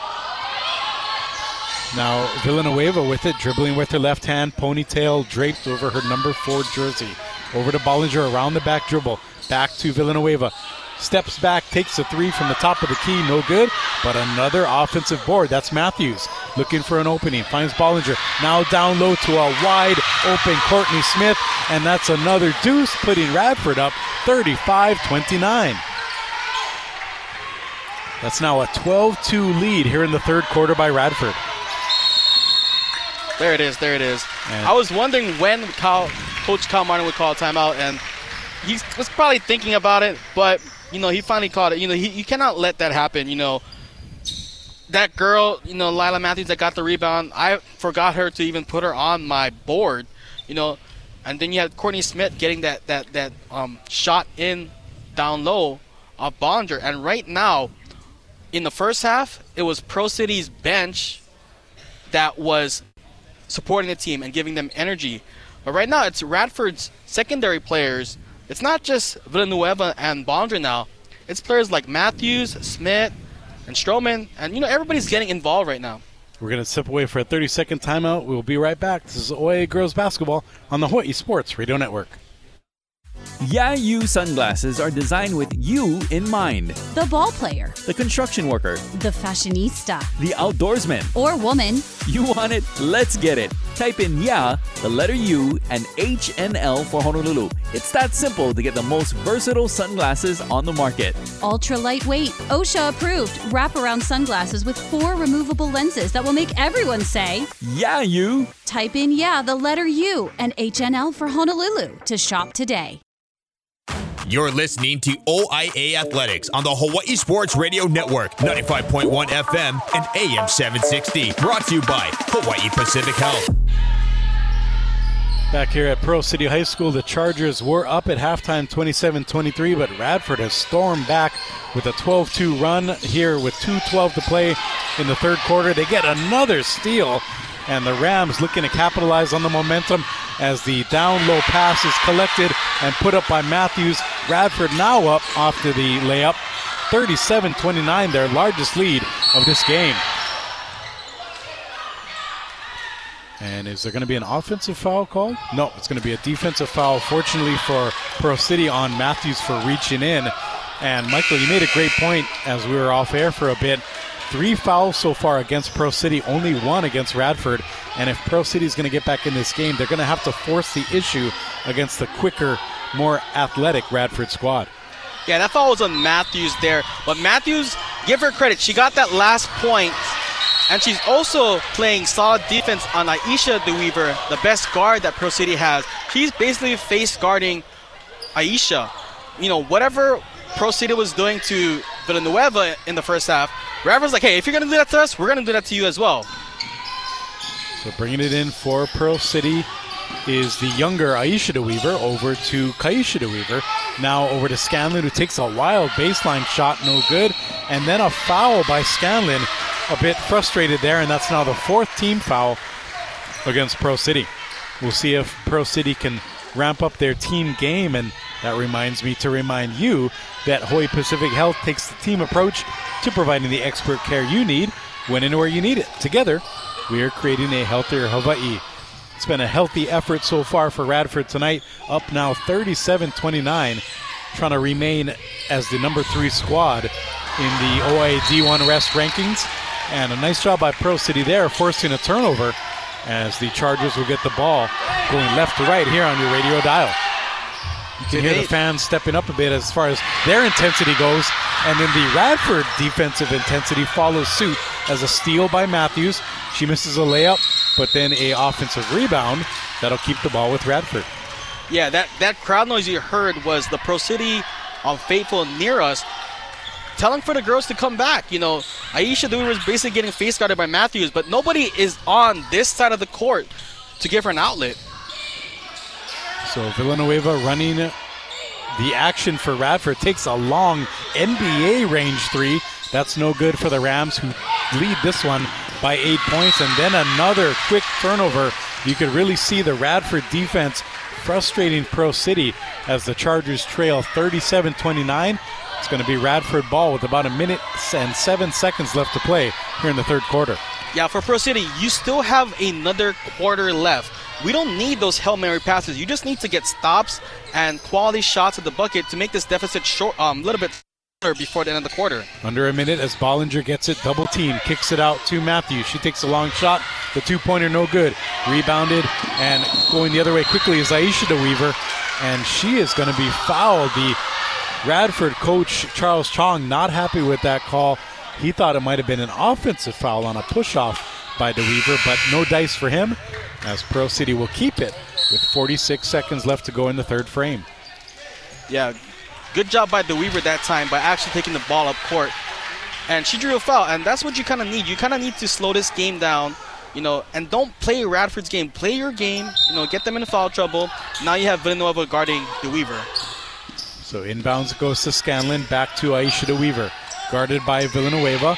Now Villanueva with it, dribbling with her left hand, ponytail draped over her number four jersey. Over to Bollinger around the back dribble. Back to Villanueva. Steps back, takes a three from the top of the key, no good. But another offensive board. That's Matthews looking for an opening. Finds Bollinger. Now down low to a wide open Courtney Smith. And that's another deuce, putting Radford up 35 29. That's now a 12 2 lead here in the third quarter by Radford. There it is. There it is. And- I was wondering when Kyle, Coach Kyle Martin would call a timeout, and he was probably thinking about it, but you know he finally called it. You know he, you cannot let that happen. You know that girl, you know Lila Matthews that got the rebound. I forgot her to even put her on my board. You know, and then you had Courtney Smith getting that that that um, shot in down low of Bonder, and right now in the first half it was Pearl City's bench that was supporting the team and giving them energy. But right now, it's Radford's secondary players. It's not just Villanueva and Bondra now. It's players like Matthews, Smith, and Stroman, and you know everybody's getting involved right now. We're going to step away for a 30 second timeout. We'll be right back. This is OIA Girls Basketball on the Hawaii Sports Radio Network. Yeah You sunglasses are designed with you in mind. The ball player, The construction worker, the fashionista, the outdoorsman. or woman. You want it? Let's get it. Type in yeah, the letter U, and HNL for Honolulu. It's that simple to get the most versatile sunglasses on the market. Ultra lightweight, OSHA approved, wraparound sunglasses with four removable lenses that will make everyone say, Yeah, you. type in yeah, the letter U, and HNL for Honolulu to shop today. You're listening to OIA Athletics on the Hawaii Sports Radio Network, 95.1 FM and AM 760. Brought to you by Hawaii Pacific Health. Back here at Pearl City High School, the Chargers were up at halftime 27 23, but Radford has stormed back with a 12 2 run here with 2.12 to play in the third quarter. They get another steal, and the Rams looking to capitalize on the momentum as the down low pass is collected and put up by Matthews. Radford now up after the layup 37 29, their largest lead of this game. And is there going to be an offensive foul called? No, it's going to be a defensive foul. Fortunately for Pearl City on Matthews for reaching in. And Michael, you made a great point as we were off air for a bit. Three fouls so far against Pearl City, only one against Radford. And if Pearl City is going to get back in this game, they're going to have to force the issue against the quicker, more athletic Radford squad. Yeah, that foul was on Matthews there. But Matthews, give her credit. She got that last point, and she's also playing solid defense on Aisha DeWeaver, the best guard that Pearl City has. She's basically face guarding Aisha. You know, whatever Pro was doing to Villanueva in the first half, Radford's like, hey, if you're going to do that to us, we're going to do that to you as well. So bringing it in for Pearl City is the younger Aisha DeWeaver over to Kaisha DeWeaver. Now over to Scanlon, who takes a wild baseline shot, no good. And then a foul by Scanlon, a bit frustrated there, and that's now the fourth team foul against Pearl City. We'll see if Pearl City can ramp up their team game, and that reminds me to remind you that Hawaii Pacific Health takes the team approach to providing the expert care you need when and where you need it. Together, we are creating a healthier Hawaii. It's been a healthy effort so far for Radford tonight, up now 37 29, trying to remain as the number three squad in the OIA D1 West rankings. And a nice job by Pearl City there, forcing a turnover as the Chargers will get the ball going left to right here on your radio dial. You can hear the fans stepping up a bit as far as their intensity goes. And then the Radford defensive intensity follows suit as a steal by Matthews. She misses a layup, but then a offensive rebound that'll keep the ball with Radford. Yeah, that, that crowd noise you heard was the Pearl City on Faithful near us telling for the girls to come back. You know, Aisha Dewey was basically getting face guarded by Matthews, but nobody is on this side of the court to give her an outlet. So Villanueva running the action for Radford takes a long NBA range three. That's no good for the Rams, who lead this one by eight points. And then another quick turnover. You could really see the Radford defense frustrating Pearl City as the Chargers trail 37 29. It's going to be Radford ball with about a minute and seven seconds left to play here in the third quarter. Yeah, for Pearl City, you still have another quarter left. We don't need those Hail Mary passes. You just need to get stops and quality shots at the bucket to make this deficit short, a um, little bit shorter before the end of the quarter. Under a minute as Bollinger gets it double team, kicks it out to Matthews. She takes a long shot. The two pointer, no good. Rebounded and going the other way quickly is Aisha DeWeaver, and she is going to be fouled. The Radford coach, Charles Chong, not happy with that call. He thought it might have been an offensive foul on a push off by DeWeaver, but no dice for him as Pearl City will keep it with 46 seconds left to go in the third frame. Yeah, good job by DeWeaver that time by actually taking the ball up court. And she drew a foul, and that's what you kind of need. You kind of need to slow this game down, you know, and don't play Radford's game. Play your game, you know, get them in foul trouble. Now you have Villanueva guarding DeWeaver. So inbounds goes to Scanlon, back to Aisha DeWeaver, guarded by Villanueva.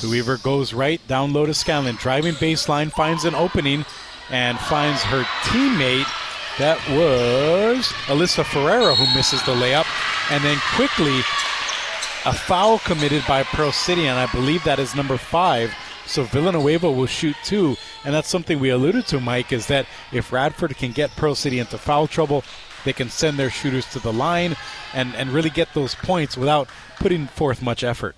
DeWeaver goes right, down low to Scanlon, driving baseline, finds an opening, and finds her teammate. That was Alyssa Ferreira who misses the layup. And then quickly, a foul committed by Pearl City, and I believe that is number five. So Villanueva will shoot two. And that's something we alluded to, Mike, is that if Radford can get Pearl City into foul trouble, they can send their shooters to the line and, and really get those points without putting forth much effort.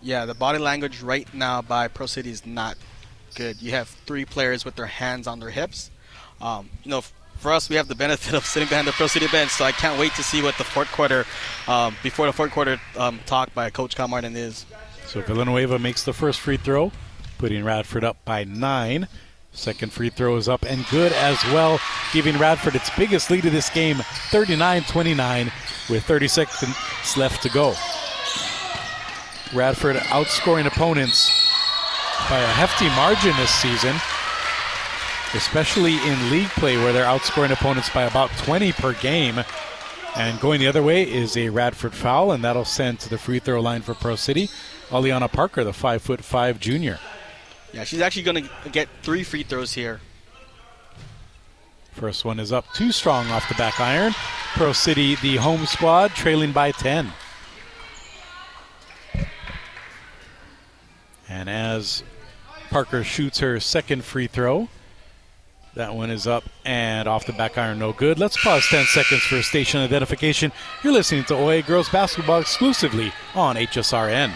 Yeah, the body language right now by Pearl City is not good. You have three players with their hands on their hips. Um, you know, for us, we have the benefit of sitting behind the Pearl City bench, so I can't wait to see what the fourth quarter, um, before the fourth quarter um, talk by Coach Kyle Martin is. So Villanueva makes the first free throw, putting Radford up by nine. Second free throw is up and good as well, giving Radford its biggest lead of this game, 39 29, with 30 seconds left to go. Radford outscoring opponents by a hefty margin this season, especially in league play where they're outscoring opponents by about 20 per game. And going the other way is a Radford foul, and that'll send to the free throw line for Pearl City. Aliana Parker, the five foot five junior. Yeah, she's actually going to get three free throws here. First one is up too strong off the back iron. Pearl City, the home squad, trailing by 10. And as Parker shoots her second free throw, that one is up and off the back iron, no good. Let's pause 10 seconds for station identification. You're listening to OIA Girls Basketball exclusively on HSRN.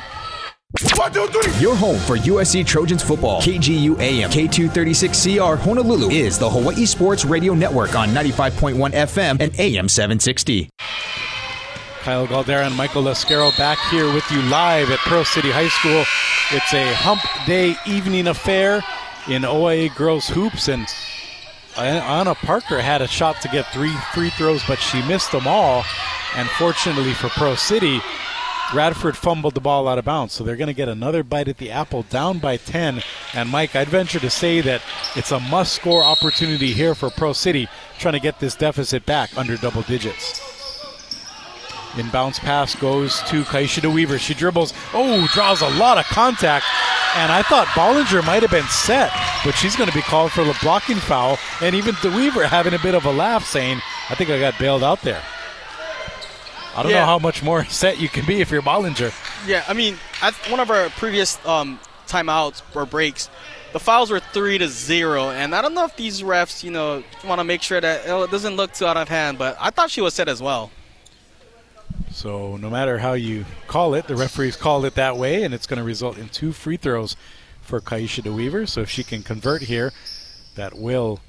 Your home for USC Trojans football. KGU AM K236CR Honolulu is the Hawaii Sports Radio Network on 95.1 FM and AM 760. Kyle Galdeira and Michael Lascaro back here with you live at Pearl City High School. It's a hump day evening affair in OIA girls hoops, and Anna Parker had a shot to get three free throws, but she missed them all. And fortunately for Pearl City, Radford fumbled the ball out of bounds, so they're going to get another bite at the apple, down by 10. And Mike, I'd venture to say that it's a must-score opportunity here for Pearl City, trying to get this deficit back under double digits. Inbounds pass goes to Kaisha DeWeaver. She dribbles. Oh, draws a lot of contact. And I thought Bollinger might have been set, but she's going to be called for the blocking foul. And even DeWeaver having a bit of a laugh, saying, I think I got bailed out there. I don't Yeah. know how much more <laughs> set you can be if you're Bollinger. Yeah, I mean, at one of our previous um, timeouts or breaks, the fouls were three to zero, and I don't know if these refs, you know, want to make sure that oh, it doesn't look too out of hand. But I thought she was set as well. So no matter how you call it, the referees called it that way, and it's going to result in two free throws for Kaisha DeWeaver. So if she can convert here, that will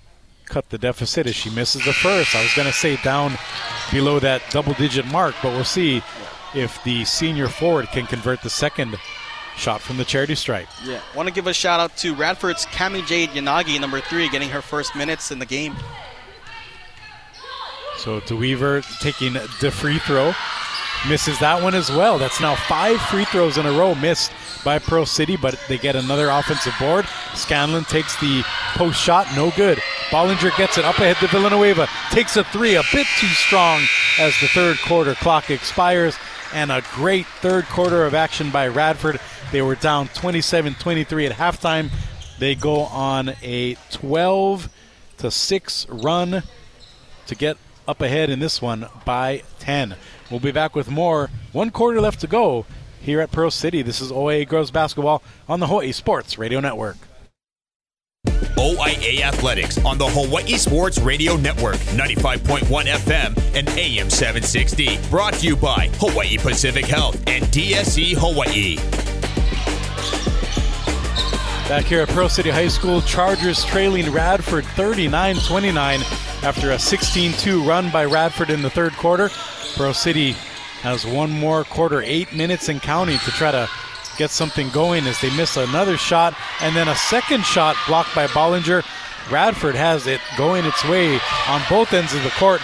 cut the deficit as she misses the first. I was going to say down below that double-digit mark, but we'll see if the senior forward can convert the second shot from the charity stripe. Yeah, want to give a shout out to Radford's Cami Jade Yanagi, number three, getting her first minutes in the game. So DeWeaver taking the free throw. Misses that one as well. That's now five free throws in a row missed by Pearl City, but they get another offensive board. Scanlon takes the post shot, no good. Bollinger gets it up ahead to Villanueva. Takes a three, a bit too strong as the third quarter clock expires. And a great third quarter of action by Radford. They were down 27 23 at halftime. They go on a 12 to 6 run to get up ahead in this one by 10. We'll be back with more. One quarter left to go here at Pearl City. This is OIA Girls Basketball on the Hawaii Sports Radio Network. OIA Athletics on the Hawaii Sports Radio Network, 95.1 FM and AM 760. Brought to you by Hawaii Pacific Health and DSE Hawaii. Back here at Pearl City High School, Chargers trailing Radford 39 29 after a 16 2 run by Radford in the third quarter. Pearl City has one more quarter, eight minutes and counting to try to get something going as they miss another shot and then a second shot blocked by Bollinger. Radford has it going its way on both ends of the court.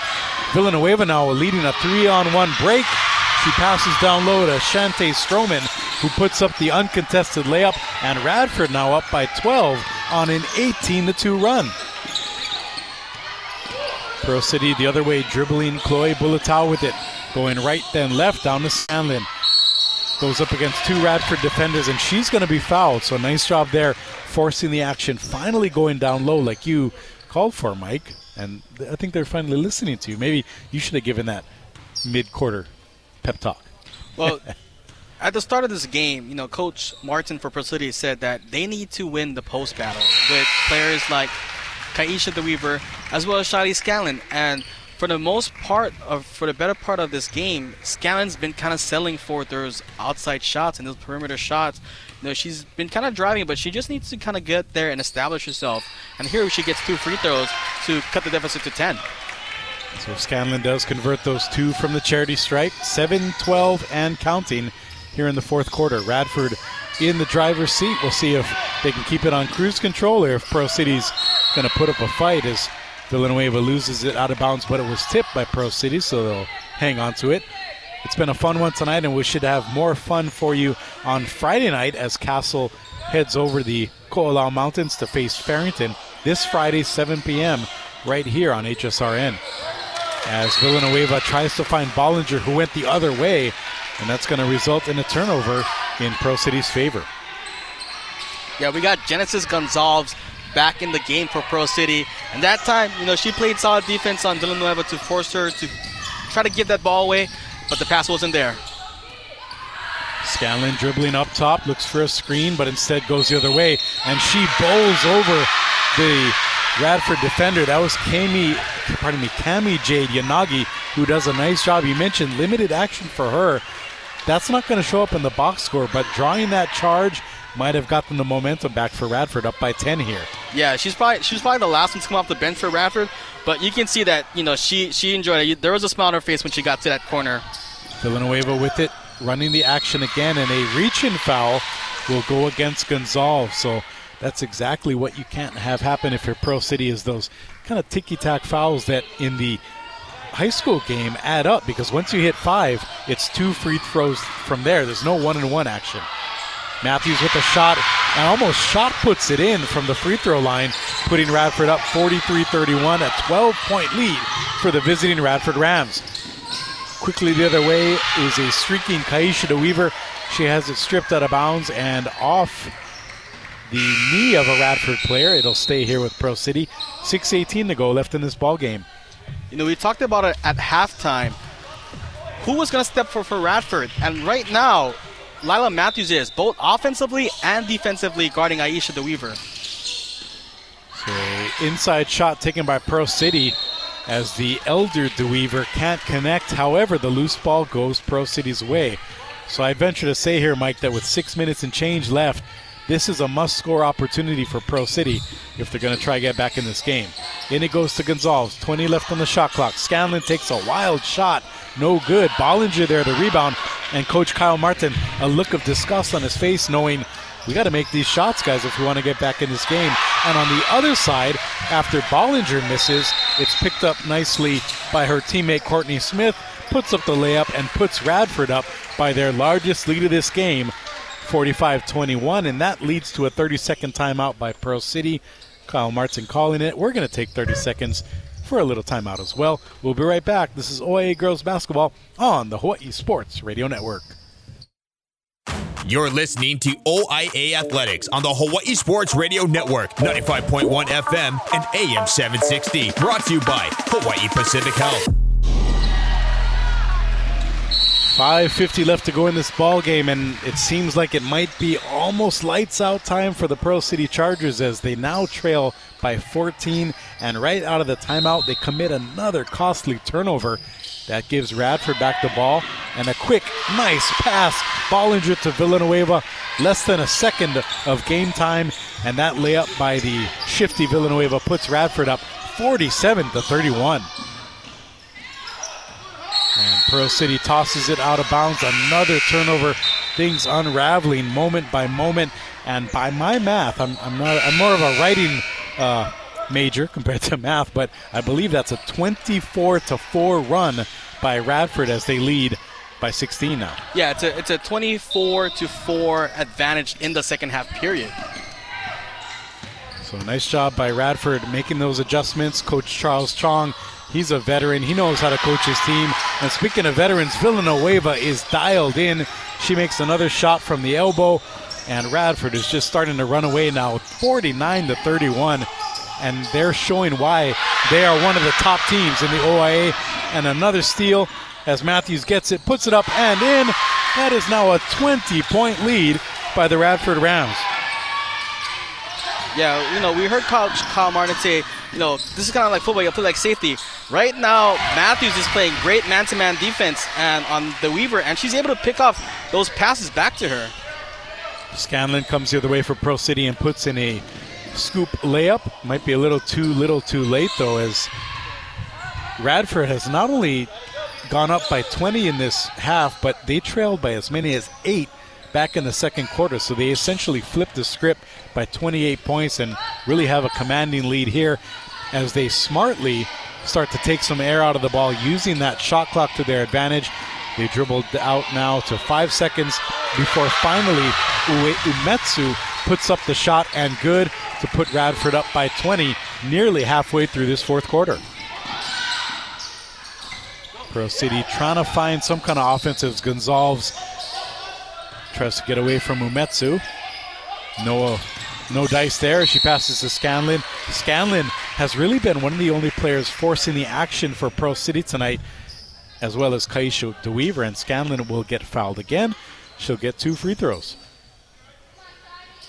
Villanueva now leading a three on one break. She passes down low to Shante Stroman, who puts up the uncontested layup, and Radford now up by 12 on an 18 2 run. Pearl City the other way, dribbling Chloe Bulatao with it, going right then left down to Scanlon. Goes up against two Radford defenders, and she's going to be fouled. So nice job there, forcing the action, finally going down low like you called for, Mike. And I think they're finally listening to you. Maybe you should have given that mid-quarter pep talk. Well, <laughs> at the start of this game, you know, Coach Martin for Pearl City said that they need to win the post battle with players like Kaisha Weaver, as well as Shiley Scanlon. And for the most part of for the better part of this game, Scanlon's been kind of selling for those outside shots and those perimeter shots. You know, she's been kind of driving, but she just needs to kind of get there and establish herself. And here she gets two free throws to cut the deficit to 10. So Scanlon does convert those two from the charity stripe, 7 12 and counting here in the fourth quarter. Radford in the driver's seat. We'll see if they can keep it on cruise control or if Pearl City's going to put up a fight as Villanueva loses it out of bounds, but it was tipped by Pearl City, so they'll hang on to it. It's been a fun one tonight, and we should have more fun for you on Friday night as Castle heads over the Ko'olau Mountains to face Farrington this Friday, 7 p.m., right here on HSRN. As Villanueva tries to find Bollinger, who went the other way, and that's going to result in a turnover in Pearl City's favor. Yeah, we got Genesis Gonzalez back in the game for Pearl City. And that time, you know, she played solid defense on Villanueva to force her to try to give that ball away, but the pass wasn't there. Scanlon dribbling up top, looks for a screen, but instead goes the other way, and she bowls over the Radford defender. That was Kami, pardon me, Kami Jade Yanagi, who does a nice job. You mentioned limited action for her. That's not going to show up in the box score, but drawing that charge might have gotten the momentum back for Radford up by 10 here. Yeah, she's probably she's probably the last one to come off the bench for Radford, but you can see that you know she she enjoyed it. There was a smile on her face when she got to that corner. Villanueva with it, running the action again, and a reach-in foul will go against Gonzalez. So that's exactly what you can't have happen if your Pearl City is those kind of ticky-tack fouls that in the high school game add up because once you hit five, it's two free throws from there. There's no one-and-one action. Matthews with a shot and almost shot puts it in from the free throw line, putting Radford up 43 31, a 12 point lead for the visiting Radford Rams. Quickly the other way is a streaking Kaisha DeWeaver. She has it stripped out of bounds and off the knee of a Radford player. It'll stay here with Pearl City. 6.18 to go left in this ball game. You know, we talked about it at halftime. Who was going to step for for Radford? And right now, Lila Matthews is, both offensively and defensively guarding Aisha DeWeaver. So inside shot taken by Pearl City as the elder DeWeaver can't connect. However, the loose ball goes Pearl City's way. So I venture to say here, Mike, that with six minutes and change left, this is a must score opportunity for Pearl City if they're going to try to get back in this game. In it goes to Gonzalez. 20 left on the shot clock. Scanlon takes a wild shot. No good. Bollinger there to rebound. And Coach Kyle Martin, a look of disgust on his face, knowing we got to make these shots, guys, if we want to get back in this game. And on the other side, after Bollinger misses, it's picked up nicely by her teammate Courtney Smith, puts up the layup, and puts Radford up by their largest lead of this game, 45 21. And that leads to a 30 second timeout by Pearl City. Kyle Martin calling it. We're going to take 30 seconds for a little timeout as well. We'll be right back. This is OIA Girls Basketball on the Hawaii Sports Radio Network. You're listening to OIA Athletics on the Hawaii Sports Radio Network, 95.1 FM and AM 760. Brought to you by Hawaii Pacific Health. 5.50 left to go in this ball game, and it seems like it might be almost lights out time for the Pearl City Chargers as they now trail by 14. And right out of the timeout, they commit another costly turnover. That gives Radford back the ball and a quick, nice pass. Bollinger to Villanueva. Less than a second of game time, and that layup by the shifty Villanueva puts Radford up 47 to 31. Pearl City tosses it out of bounds. Another turnover. Things unraveling moment by moment. And by my math, I'm, I'm not. I'm more of a writing uh, major <laughs> compared to math, but I believe that's a 24 to four run by Radford as they lead by 16 now. Yeah, it's a it's a 24 to four advantage in the second half period. So nice job by Radford making those adjustments. Coach Charles Chong He's a veteran. He knows how to coach his team. And speaking of veterans, Villanueva is dialed in. She makes another shot from the elbow, and Radford is just starting to run away now, 49 to 31. And they're showing why they are one of the top teams in the OIA. And another steal as Matthews gets it, puts it up and in. That is now a 20 point lead by the Radford Rams. Yeah, you know, we heard Kyle, Kyle Martin say, you know, this is kind of like football. You play like safety. Right now, Matthews is playing great man-to-man defense and on DeWeaver, and she's able to pick off those passes back to her. Scanlon comes the other way for Pearl City and puts in a scoop layup. Might be a little too little too late though, as Radford has not only gone up by 20 in this half, but they trailed by as many as eight back in the second quarter. So they essentially flipped the script by 28 points and really have a commanding lead here as they smartly start to take some air out of the ball using that shot clock to their advantage. They dribbled out now to five seconds before finally Umetsu puts up the shot and good to put Radford up by 20 nearly halfway through this fourth quarter. Pro City trying to find some kind of offense as Gonzalez tries to get away from Umetsu. No, no dice there. She passes to Scanlon. Scanlon has really been one of the only players forcing the action for Pearl City tonight, as well as Kaisha DeWeaver. And Scanlon will get fouled again. She'll get two free throws.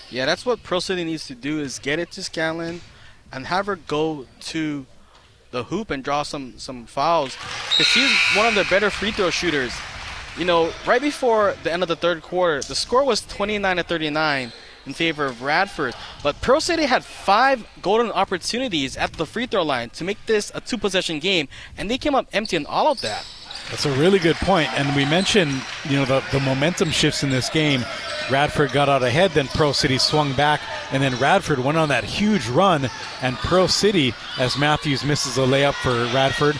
Yeah, that's what Pearl City needs to do is get it to Scanlon and have her go to the hoop and draw some some fouls because she's one of the better free throw shooters. You know, right before the end of the third quarter, the score was 29 to 39 in favor of Radford. But Pearl City had five golden opportunities at the free throw line to make this a two possession game, and they came up empty in all of that. That's a really good point. And we mentioned, you know, the, the momentum shifts in this game. Radford got out ahead, then Pearl City swung back, and then Radford went on that huge run. And Pearl City, as Matthews misses a layup for Radford,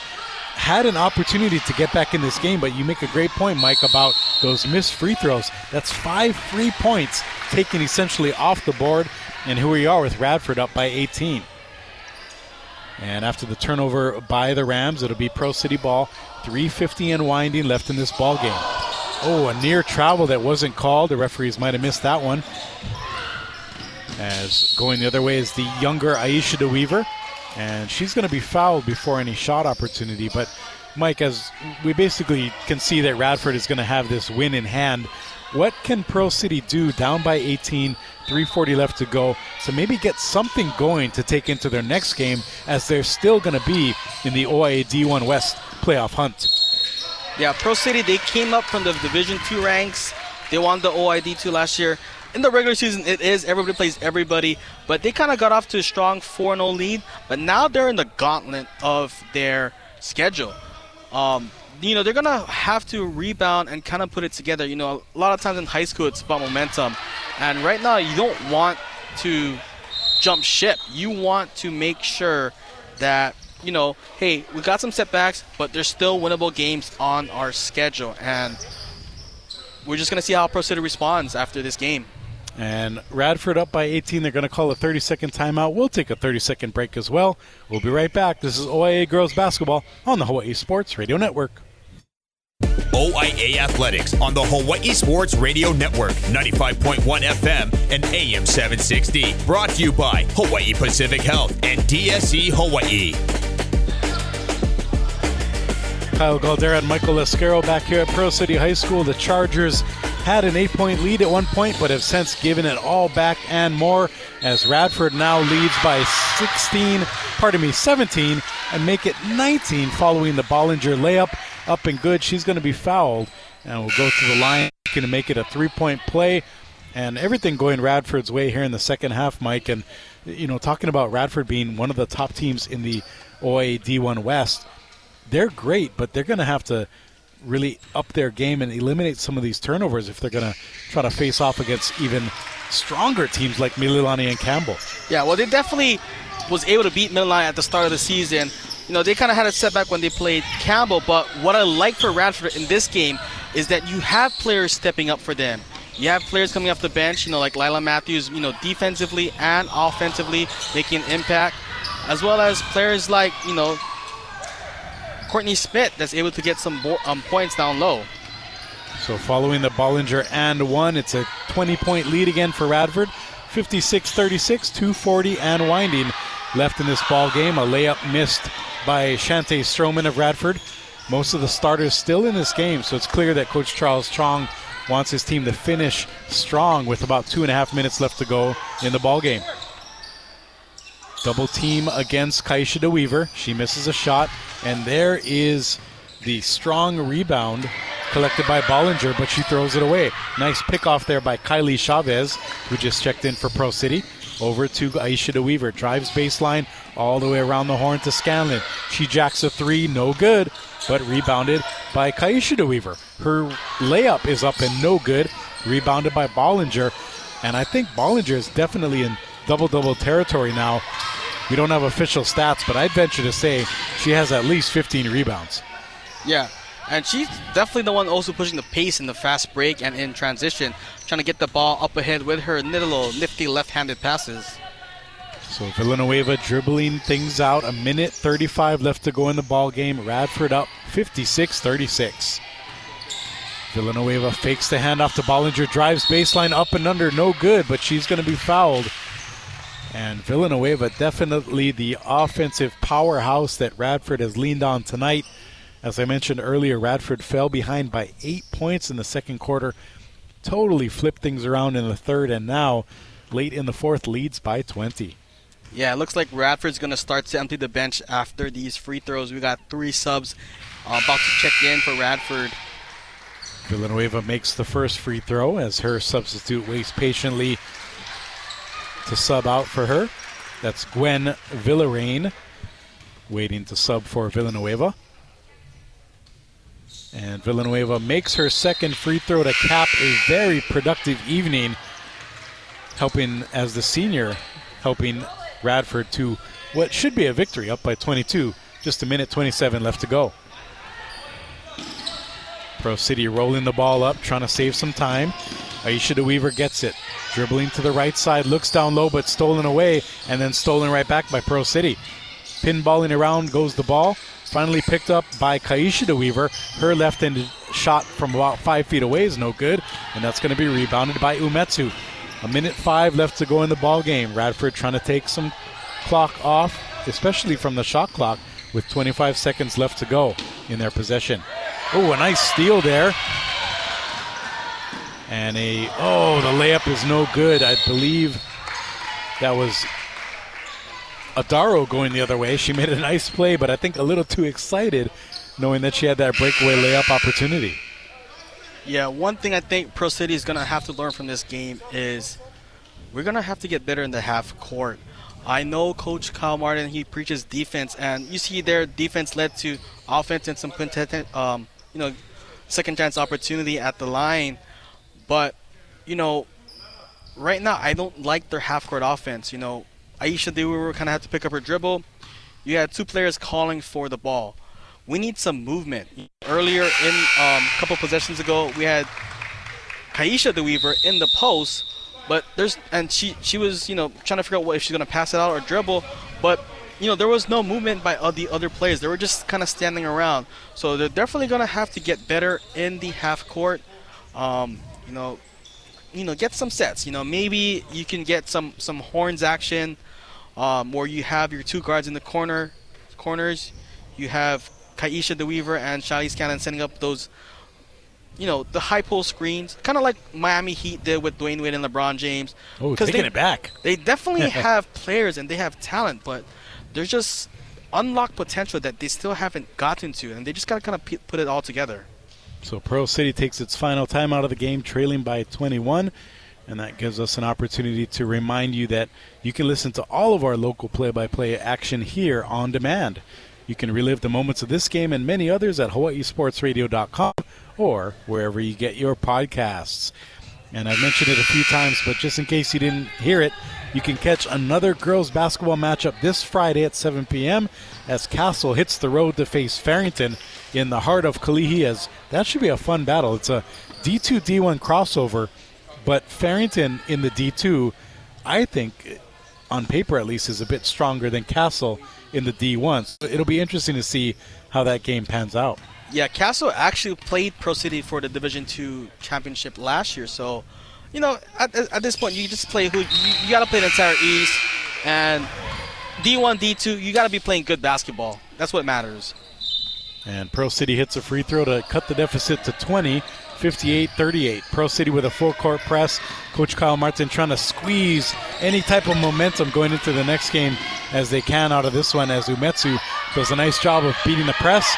had an opportunity to get back in this game, but you make a great point, Mike, about those missed free throws. That's five free points taken essentially off the board, and here we are with Radford up by 18. And after the turnover by the Rams, it'll be Pearl City ball. 350 and winding left in this ball game. Oh, a near travel that wasn't called. The referees might have missed that one. As going the other way is the younger Aisha DeWeaver and she's going to be fouled before any shot opportunity. But Mike, as we basically can see that Radford is going to have this win in hand, what can Pearl City do down by 18, 340 left to go, to maybe get something going to take into their next game as they're still going to be in the OIA D1 West playoff hunt? Yeah, Pearl City, they came up from the Division 2 ranks. They won the OID 2 last year in the regular season, it is everybody plays everybody, but they kind of got off to a strong 4 0 lead. But now they're in the gauntlet of their schedule. Um, you know, they're going to have to rebound and kind of put it together. You know, a lot of times in high school, it's about momentum. And right now, you don't want to jump ship. You want to make sure that, you know, hey, we got some setbacks, but there's still winnable games on our schedule. And we're just going to see how Pearl City responds after this game. And Radford up by 18. They're going to call a 30 second timeout. We'll take a 30 second break as well. We'll be right back. This is OIA Girls Basketball on the Hawaii Sports Radio Network. OIA Athletics on the Hawaii Sports Radio Network, 95.1 FM and AM 760. Brought to you by Hawaii Pacific Health and DSE Hawaii. Kyle and Michael Lescaro back here at Pearl City High School. The Chargers had an eight point lead at one point, but have since given it all back and more as Radford now leads by 16, pardon me, 17, and make it 19 following the Bollinger layup. Up and good. She's going to be fouled, and we'll go to the line Going to make it a three point play. And everything going Radford's way here in the second half, Mike. And, you know, talking about Radford being one of the top teams in the OA D1 West, they're great, but they're going to have to really up their game and eliminate some of these turnovers if they're going to try to face off against even stronger teams like Mililani and Campbell. Yeah, well, they definitely was able to beat Mililani at the start of the season. You know, they kind of had a setback when they played Campbell, but what I like for Radford in this game is that you have players stepping up for them. You have players coming off the bench, you know, like Lila Matthews, you know, defensively and offensively making an impact, as well as players like, you know, Courtney Smith that's able to get some bo- um, points down low. So following the Bollinger and one, it's a 20 point lead again for Radford. 56 36, 240 and winding left in this ball game. A layup missed by Shante Stroman of Radford. Most of the starters still in this game, so it's clear that Coach Charles Chong wants his team to finish strong with about two and a half minutes left to go in the ball game. Double team against Kaisha DeWeaver. She misses a shot, and there is the strong rebound collected by Bollinger, but she throws it away. Nice pick off there by Kylie Chavez, who just checked in for Pearl City. Over to Aisha DeWeaver. Drives baseline all the way around the horn to Scanlon. She jacks a three, no good, but rebounded by Kaisha DeWeaver. Her layup is up and no good, rebounded by Bollinger. And I think Bollinger is definitely in double double territory now. We don't have official stats, but I'd venture to say she has at least 15 rebounds. Yeah, and she's definitely the one also pushing the pace in the fast break and in transition, trying to get the ball up ahead with her little nifty left-handed passes. So Villanueva dribbling things out. A minute 35 left to go in the ball game. Radford up 56-36. Villanueva fakes the handoff to Bollinger, drives baseline up and under, no good, but she's going to be fouled. And Villanueva definitely the offensive powerhouse that Radford has leaned on tonight. As I mentioned earlier, Radford fell behind by eight points in the second quarter, totally flipped things around in the third, and now, late in the fourth, leads by 20. Yeah, it looks like Radford's going to start to empty the bench after these free throws. We got three subs uh, about to check in for Radford. Villanueva makes the first free throw as her substitute waits patiently to sub out for her. That's Gwen Villarain waiting to sub for Villanueva. And Villanueva makes her second free throw to cap a very productive evening, helping as the senior, helping Radford to what should be a victory, up by 22. Just a minute 27 left to go. Pearl City rolling the ball up, trying to save some time. Aisha DeWeaver gets it. Dribbling to the right side, looks down low, but stolen away, and then stolen right back by Pearl City. Pinballing around goes the ball. Finally picked up by Kaisha DeWeaver. Her left-handed shot from about five feet away is no good, and that's going to be rebounded by Umetsu. A minute five left to go in the ball game. Radford trying to take some clock off, especially from the shot clock, with 25 seconds left to go in their possession. Oh, a nice steal there. And a oh, the layup is no good. I believe that was Adaro going the other way. She made a nice play, but I think a little too excited knowing that she had that breakaway layup opportunity. Yeah, one thing I think Pearl City is going to have to learn from this game is we're going to have to get better in the half court. I know Coach Kyle Martin, he preaches defense, and you see their defense led to offense and some um, you know, second chance opportunity at the line. But, you know, right now I don't like their half court offense. You know, Aisha they kind of had to pick up her dribble. You had two players calling for the ball. We need some movement. Earlier in um, a couple possessions ago, we had Kaisha DeWeaver in the post, but there's and she she was you know trying to figure out what if she's gonna pass it out or dribble, but you know there was no movement by uh, the other players. They were just kind of standing around. So they're definitely gonna have to get better in the half court. Um, you know, you know, get some sets. You know, maybe you can get some some horns action, um, where you have your two guards in the corner corners. You have Kaisha DeWeaver and Shiley Scanlon setting up those, you know, the high post screens, kind of like Miami Heat did with Dwyane Wade and LeBron James. Oh, taking they, it back. They definitely <laughs> have players and they have talent, but there's just unlocked potential that they still haven't gotten to, and they just got to kind of put it all together. So Pearl City takes its final time out of the game, trailing by 21. And that gives us an opportunity to remind you that you can listen to all of our local play by play action here on demand. You can relive the moments of this game and many others at hawaiisportsradio.com or wherever you get your podcasts. And I've mentioned it a few times, but just in case you didn't hear it, you can catch another girls basketball matchup this Friday at 7 p.m. as Castle hits the road to face Farrington in the heart of Kalihi. As that should be a fun battle. It's a D2 D1 crossover, but Farrington in the D2, I think, on paper at least, is a bit stronger than Castle in the D1. So it'll be interesting to see how that game pans out. Yeah, Castle actually played Pearl City for the Division Two championship last year, so you know, at, at this point, you just play who you, you got to play the entire East, and D1, D2, you got to be playing good basketball. That's what matters. And Pearl City hits a free throw to cut the deficit to 20, 58 38. Pearl City with a full court press. Coach Kyle Martin trying to squeeze any type of momentum going into the next game as they can out of this one as Umetsu does a nice job of beating the press.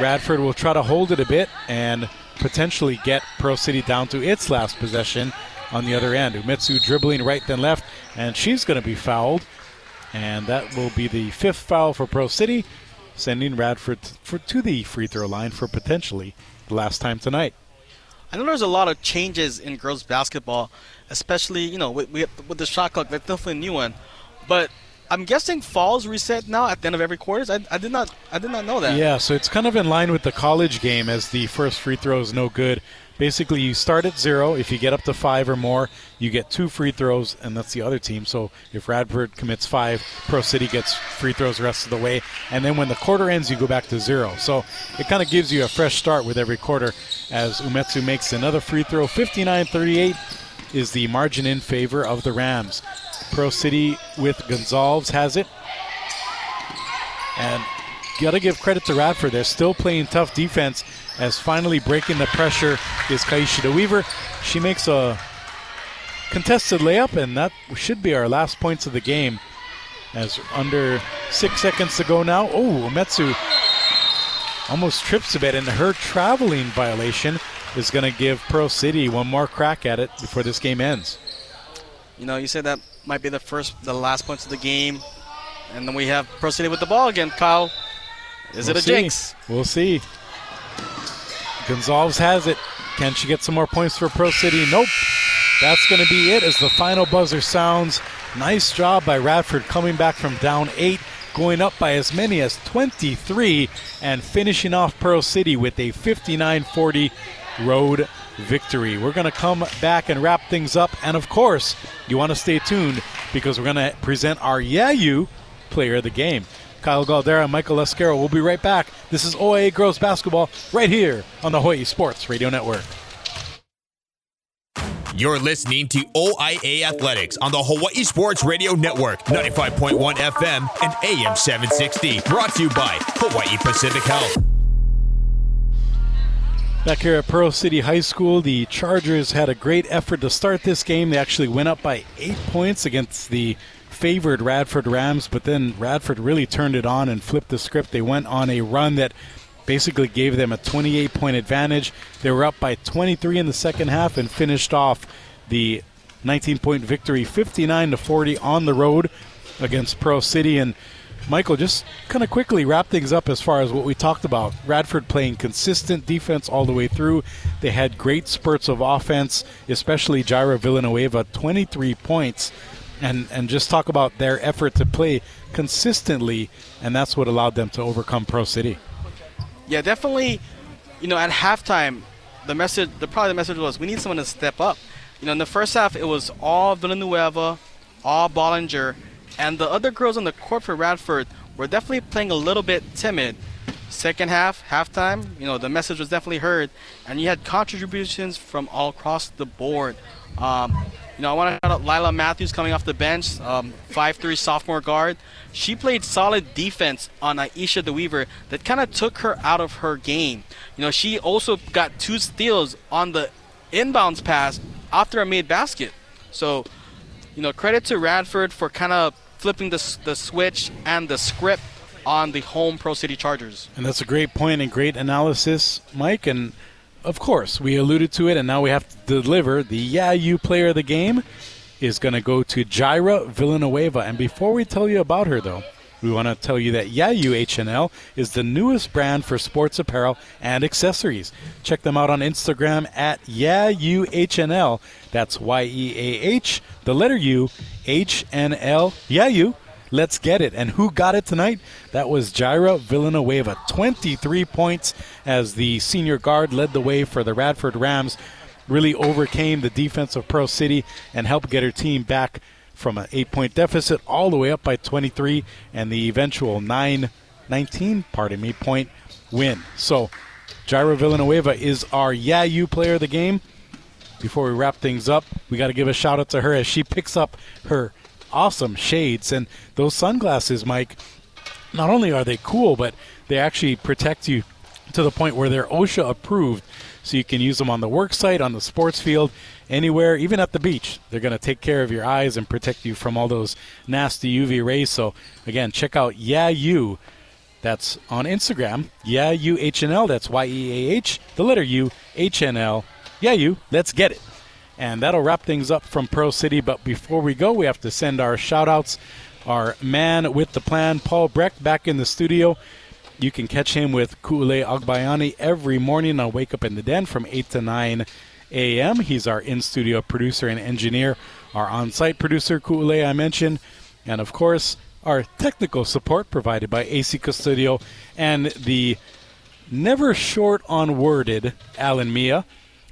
Radford will try to hold it a bit and potentially get Pearl City down to its last possession on the other end. Umetsu dribbling right then left, and she's going to be fouled. And that will be the fifth foul for Pearl City, sending Radford for, to the free throw line for potentially the last time tonight. I know there's a lot of changes in girls basketball, especially you know with, with the shot clock. That's definitely a new one, but I'm guessing falls reset now at the end of every quarter. I, I did not I did not know that. Yeah, so it's kind of in line with the college game as the first free throw is no good. Basically, you start at zero. If you get up to five or more, you get two free throws, and that's the other team. So if Radford commits five, Pearl City gets free throws the rest of the way. And then when the quarter ends, you go back to zero. So it kind of gives you a fresh start with every quarter as Umetsu makes another free throw. 59 38 is the margin in favor of the Rams. Pearl City with Gonzalez has it. And got to give credit to Radford. They're still playing tough defense as finally breaking the pressure is Kaisha DeWeaver. She makes a contested layup, and that should be our last points of the game. As under six seconds to go now. Oh, Metsu almost trips a bit, and her traveling violation is going to give Pearl City one more crack at it before this game ends. You know, you said that might be the first, the last points of the game, and then we have Pearl City with the ball again. Kyle, is we'll it a see. jinx? We'll see. Gonzalez has it. Can she get some more points for Pearl City? Nope. That's going to be it as the final buzzer sounds. Nice job by Radford coming back from down eight, going up by as many as 23, and finishing off Pearl City with a 59 40 road victory. We're going to come back and wrap things up. And of course, you want to stay tuned because we're going to present our Yeah U player of the game. Kyle Galdeira and Michael Lescaro. We'll be right back. This is OIA Girls Basketball right here on the Hawaii Sports Radio Network. You're listening to OIA Athletics on the Hawaii Sports Radio Network, 95.1 FM and AM 760. Brought to you by Hawaii Pacific Health. Back here at Pearl City High School, the Chargers had a great effort to start this game. They actually went up by eight points against the favored Radford Rams, but then Radford really turned it on and flipped the script. They went on a run that basically gave them a 28 point advantage. They were up by 23 in the second half and finished off the 19 point victory 59 to 40 on the road against Pearl City and Michael, just kind of quickly wrap things up as far as what we talked about. Radford playing consistent defense all the way through. They had great spurts of offense, especially Jirah Villanueva, 23 points and and just talk about their effort to play consistently, and that's what allowed them to overcome Pearl City. Yeah, definitely. You know, at halftime, the message, the probably the message was we need someone to step up. You know, in the first half, it was all Villanueva, all Bollinger, and the other girls on the court for Radford were definitely playing a little bit timid. Second half, halftime, you know, the message was definitely heard, and you had contributions from all across the board. Um, you know, I want to shout out Lila Matthews coming off the bench, um, 5'3 sophomore guard. She played solid defense on Aisha DeWeaver that kind of took her out of her game. You know, she also got two steals on the inbounds pass after a made basket. So, you know, credit to Radford for kind of flipping the, the switch and the script on the home Pearl City Chargers. And that's a great point and great analysis, Mike. And of course, we alluded to it, and now we have to deliver. The Yeah U player of the game is going to go to Jirah Villanueva. And before we tell you about her, though, we want to tell you that Yeah U HNL is the newest brand for sports apparel and accessories. Check them out on Instagram at Yeah U HNL. That's Y E A H, the letter U, H N L. Yeah U. Let's get it. And who got it tonight? That was Jirah Villanueva. 23 points as the senior guard led the way for the Radford Rams. Really overcame the defense of Pearl City and helped get her team back from an eight point deficit all the way up by 23 and the eventual 9 19, pardon me, point win. So Jirah Villanueva is our Yeah U player of the game. Before we wrap things up, we got to give a shout out to her as she picks up her awesome shades. And those sunglasses, Mike, not only are they cool, but they actually protect you to the point where they're OSHA approved. So you can use them on the work site, on the sports field, anywhere, even at the beach. They're going to take care of your eyes and protect you from all those nasty UV rays. So again, check out Yeah U. That's on Instagram. Yeah U H N L. That's Y E A H. The letter U H N L. Yeah U. Let's get it. And that'll wrap things up from Pearl City. But before we go, we have to send our shout outs. Our man with the plan, Paul Breck, back in the studio. You can catch him with Kule Agbayani every morning on Wake Up in the Den from 8 to 9 a.m. He's our in studio producer and engineer, our on site producer, Kule, I mentioned, and of course, our technical support provided by AC Custodio and the never short on worded Alan Mia.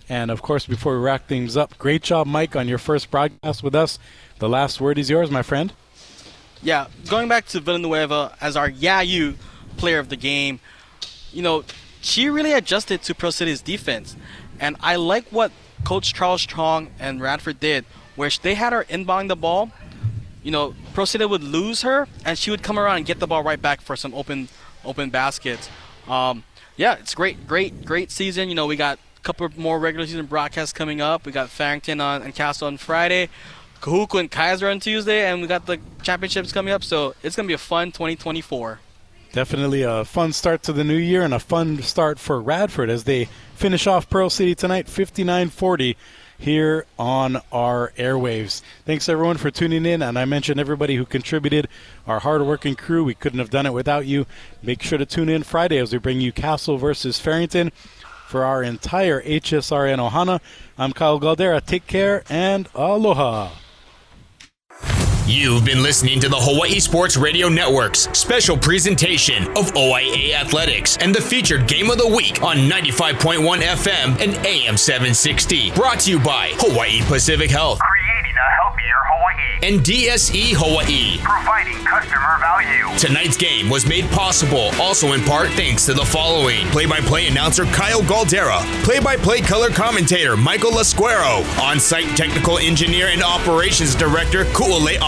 And of course, before we wrap things up, great job, Mike, on your first broadcast with us. The last word is yours, my friend. Yeah, going back to Villanueva as our Yeah U player of the game. You know, she really adjusted to Pearl City's defense. And I like what Coach Charles Chong and Radford did, where they had her inbounding the ball. You know, Pearl City would lose her, and she would come around and get the ball right back for some open open baskets. Um, yeah, it's great, great, great season. You know, we got couple more regular season broadcasts coming up. We got Farrington on and Castle on Friday. Kahuku and Kaiser on Tuesday, and we got the championships coming up. So it's gonna be a fun 2024. Definitely a fun start to the new year and a fun start for Radford as they finish off Pearl City tonight 59-40 here on our airwaves. Thanks everyone for tuning in and I mentioned everybody who contributed, our hardworking crew. We couldn't have done it without you. Make sure to tune in Friday as we bring you Castle versus Farrington for our entire HSRN Ohana. I'm Kyle Galdeira. Take care and aloha. You've been listening to the Hawaii Sports Radio Network's special presentation of OIA Athletics and the featured game of the week on 95.1 FM and AM 760. Brought to you by Hawaii Pacific Health. Creating a healthier Hawaii. And DSE Hawaii. Providing customer value. Tonight's game was made possible also in part thanks to the following. Play-by-play announcer Kyle Galdeira. Play-by-play color commentator Michael Lasquero. On-site technical engineer and operations director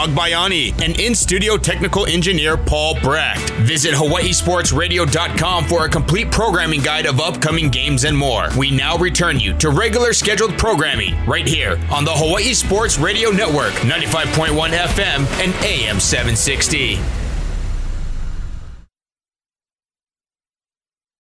Agbayani. And in-studio technical engineer Paul Brecht. Visit hawaiisportsradio.com for a complete programming guide of upcoming games and more. We now return you to regular scheduled programming right here on the Hawaii Sports Radio Network, 95.1 FM and AM 760.